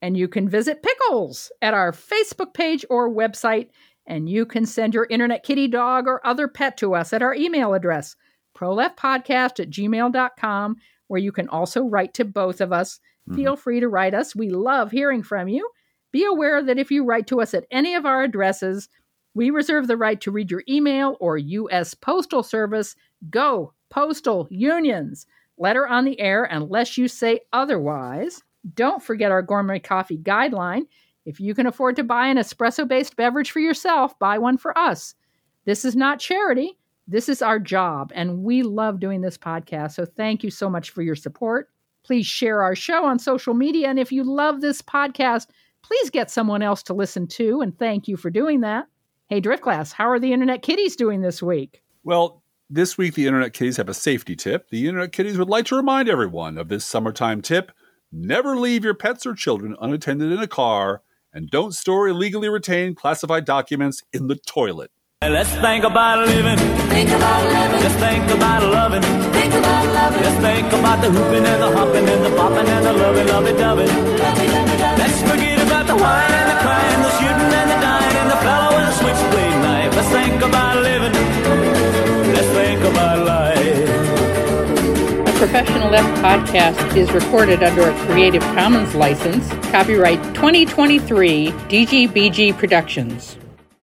[SPEAKER 2] And you can visit Pickles at our Facebook page or website, and you can send your internet kitty dog or other pet to us at our email address, proleftpodcast at gmail.com, where you can also write to both of us. Mm-hmm. Feel free to write us. We love hearing from you. Be aware that if you write to us at any of our addresses, we reserve the right to read your email or U.S. Postal Service. Go, Postal Unions. Letter on the air unless you say otherwise. Don't forget our gourmet coffee guideline. If you can afford to buy an espresso based beverage for yourself, buy one for us. This is not charity. This is our job, and we love doing this podcast. So thank you so much for your support. Please share our show on social media. And if you love this podcast, please get someone else to listen to. And thank you for doing that. Hey, Driftglass, how are the Internet Kitties doing this week?
[SPEAKER 1] Well, this week the Internet Kitties have a safety tip. The Internet Kitties would like to remind everyone of this summertime tip. Never leave your pets or children unattended in a car, and don't store illegally retained classified documents in the toilet.
[SPEAKER 4] Let's think about living.
[SPEAKER 3] Think about living,
[SPEAKER 4] Let's think about loving.
[SPEAKER 3] think about loving.
[SPEAKER 4] Let's think about the hooping and the hopping and the popping and the loving, loving, loving.
[SPEAKER 3] Lovey, lovey, lovey.
[SPEAKER 4] Let's forget about the wine and the crying, the shooting and the dying, and the fellow with a switchblade knife. Let's think about living. Let's think about life.
[SPEAKER 2] A Professional Left podcast is recorded under a Creative Commons license, copyright 2023 DGBG Productions.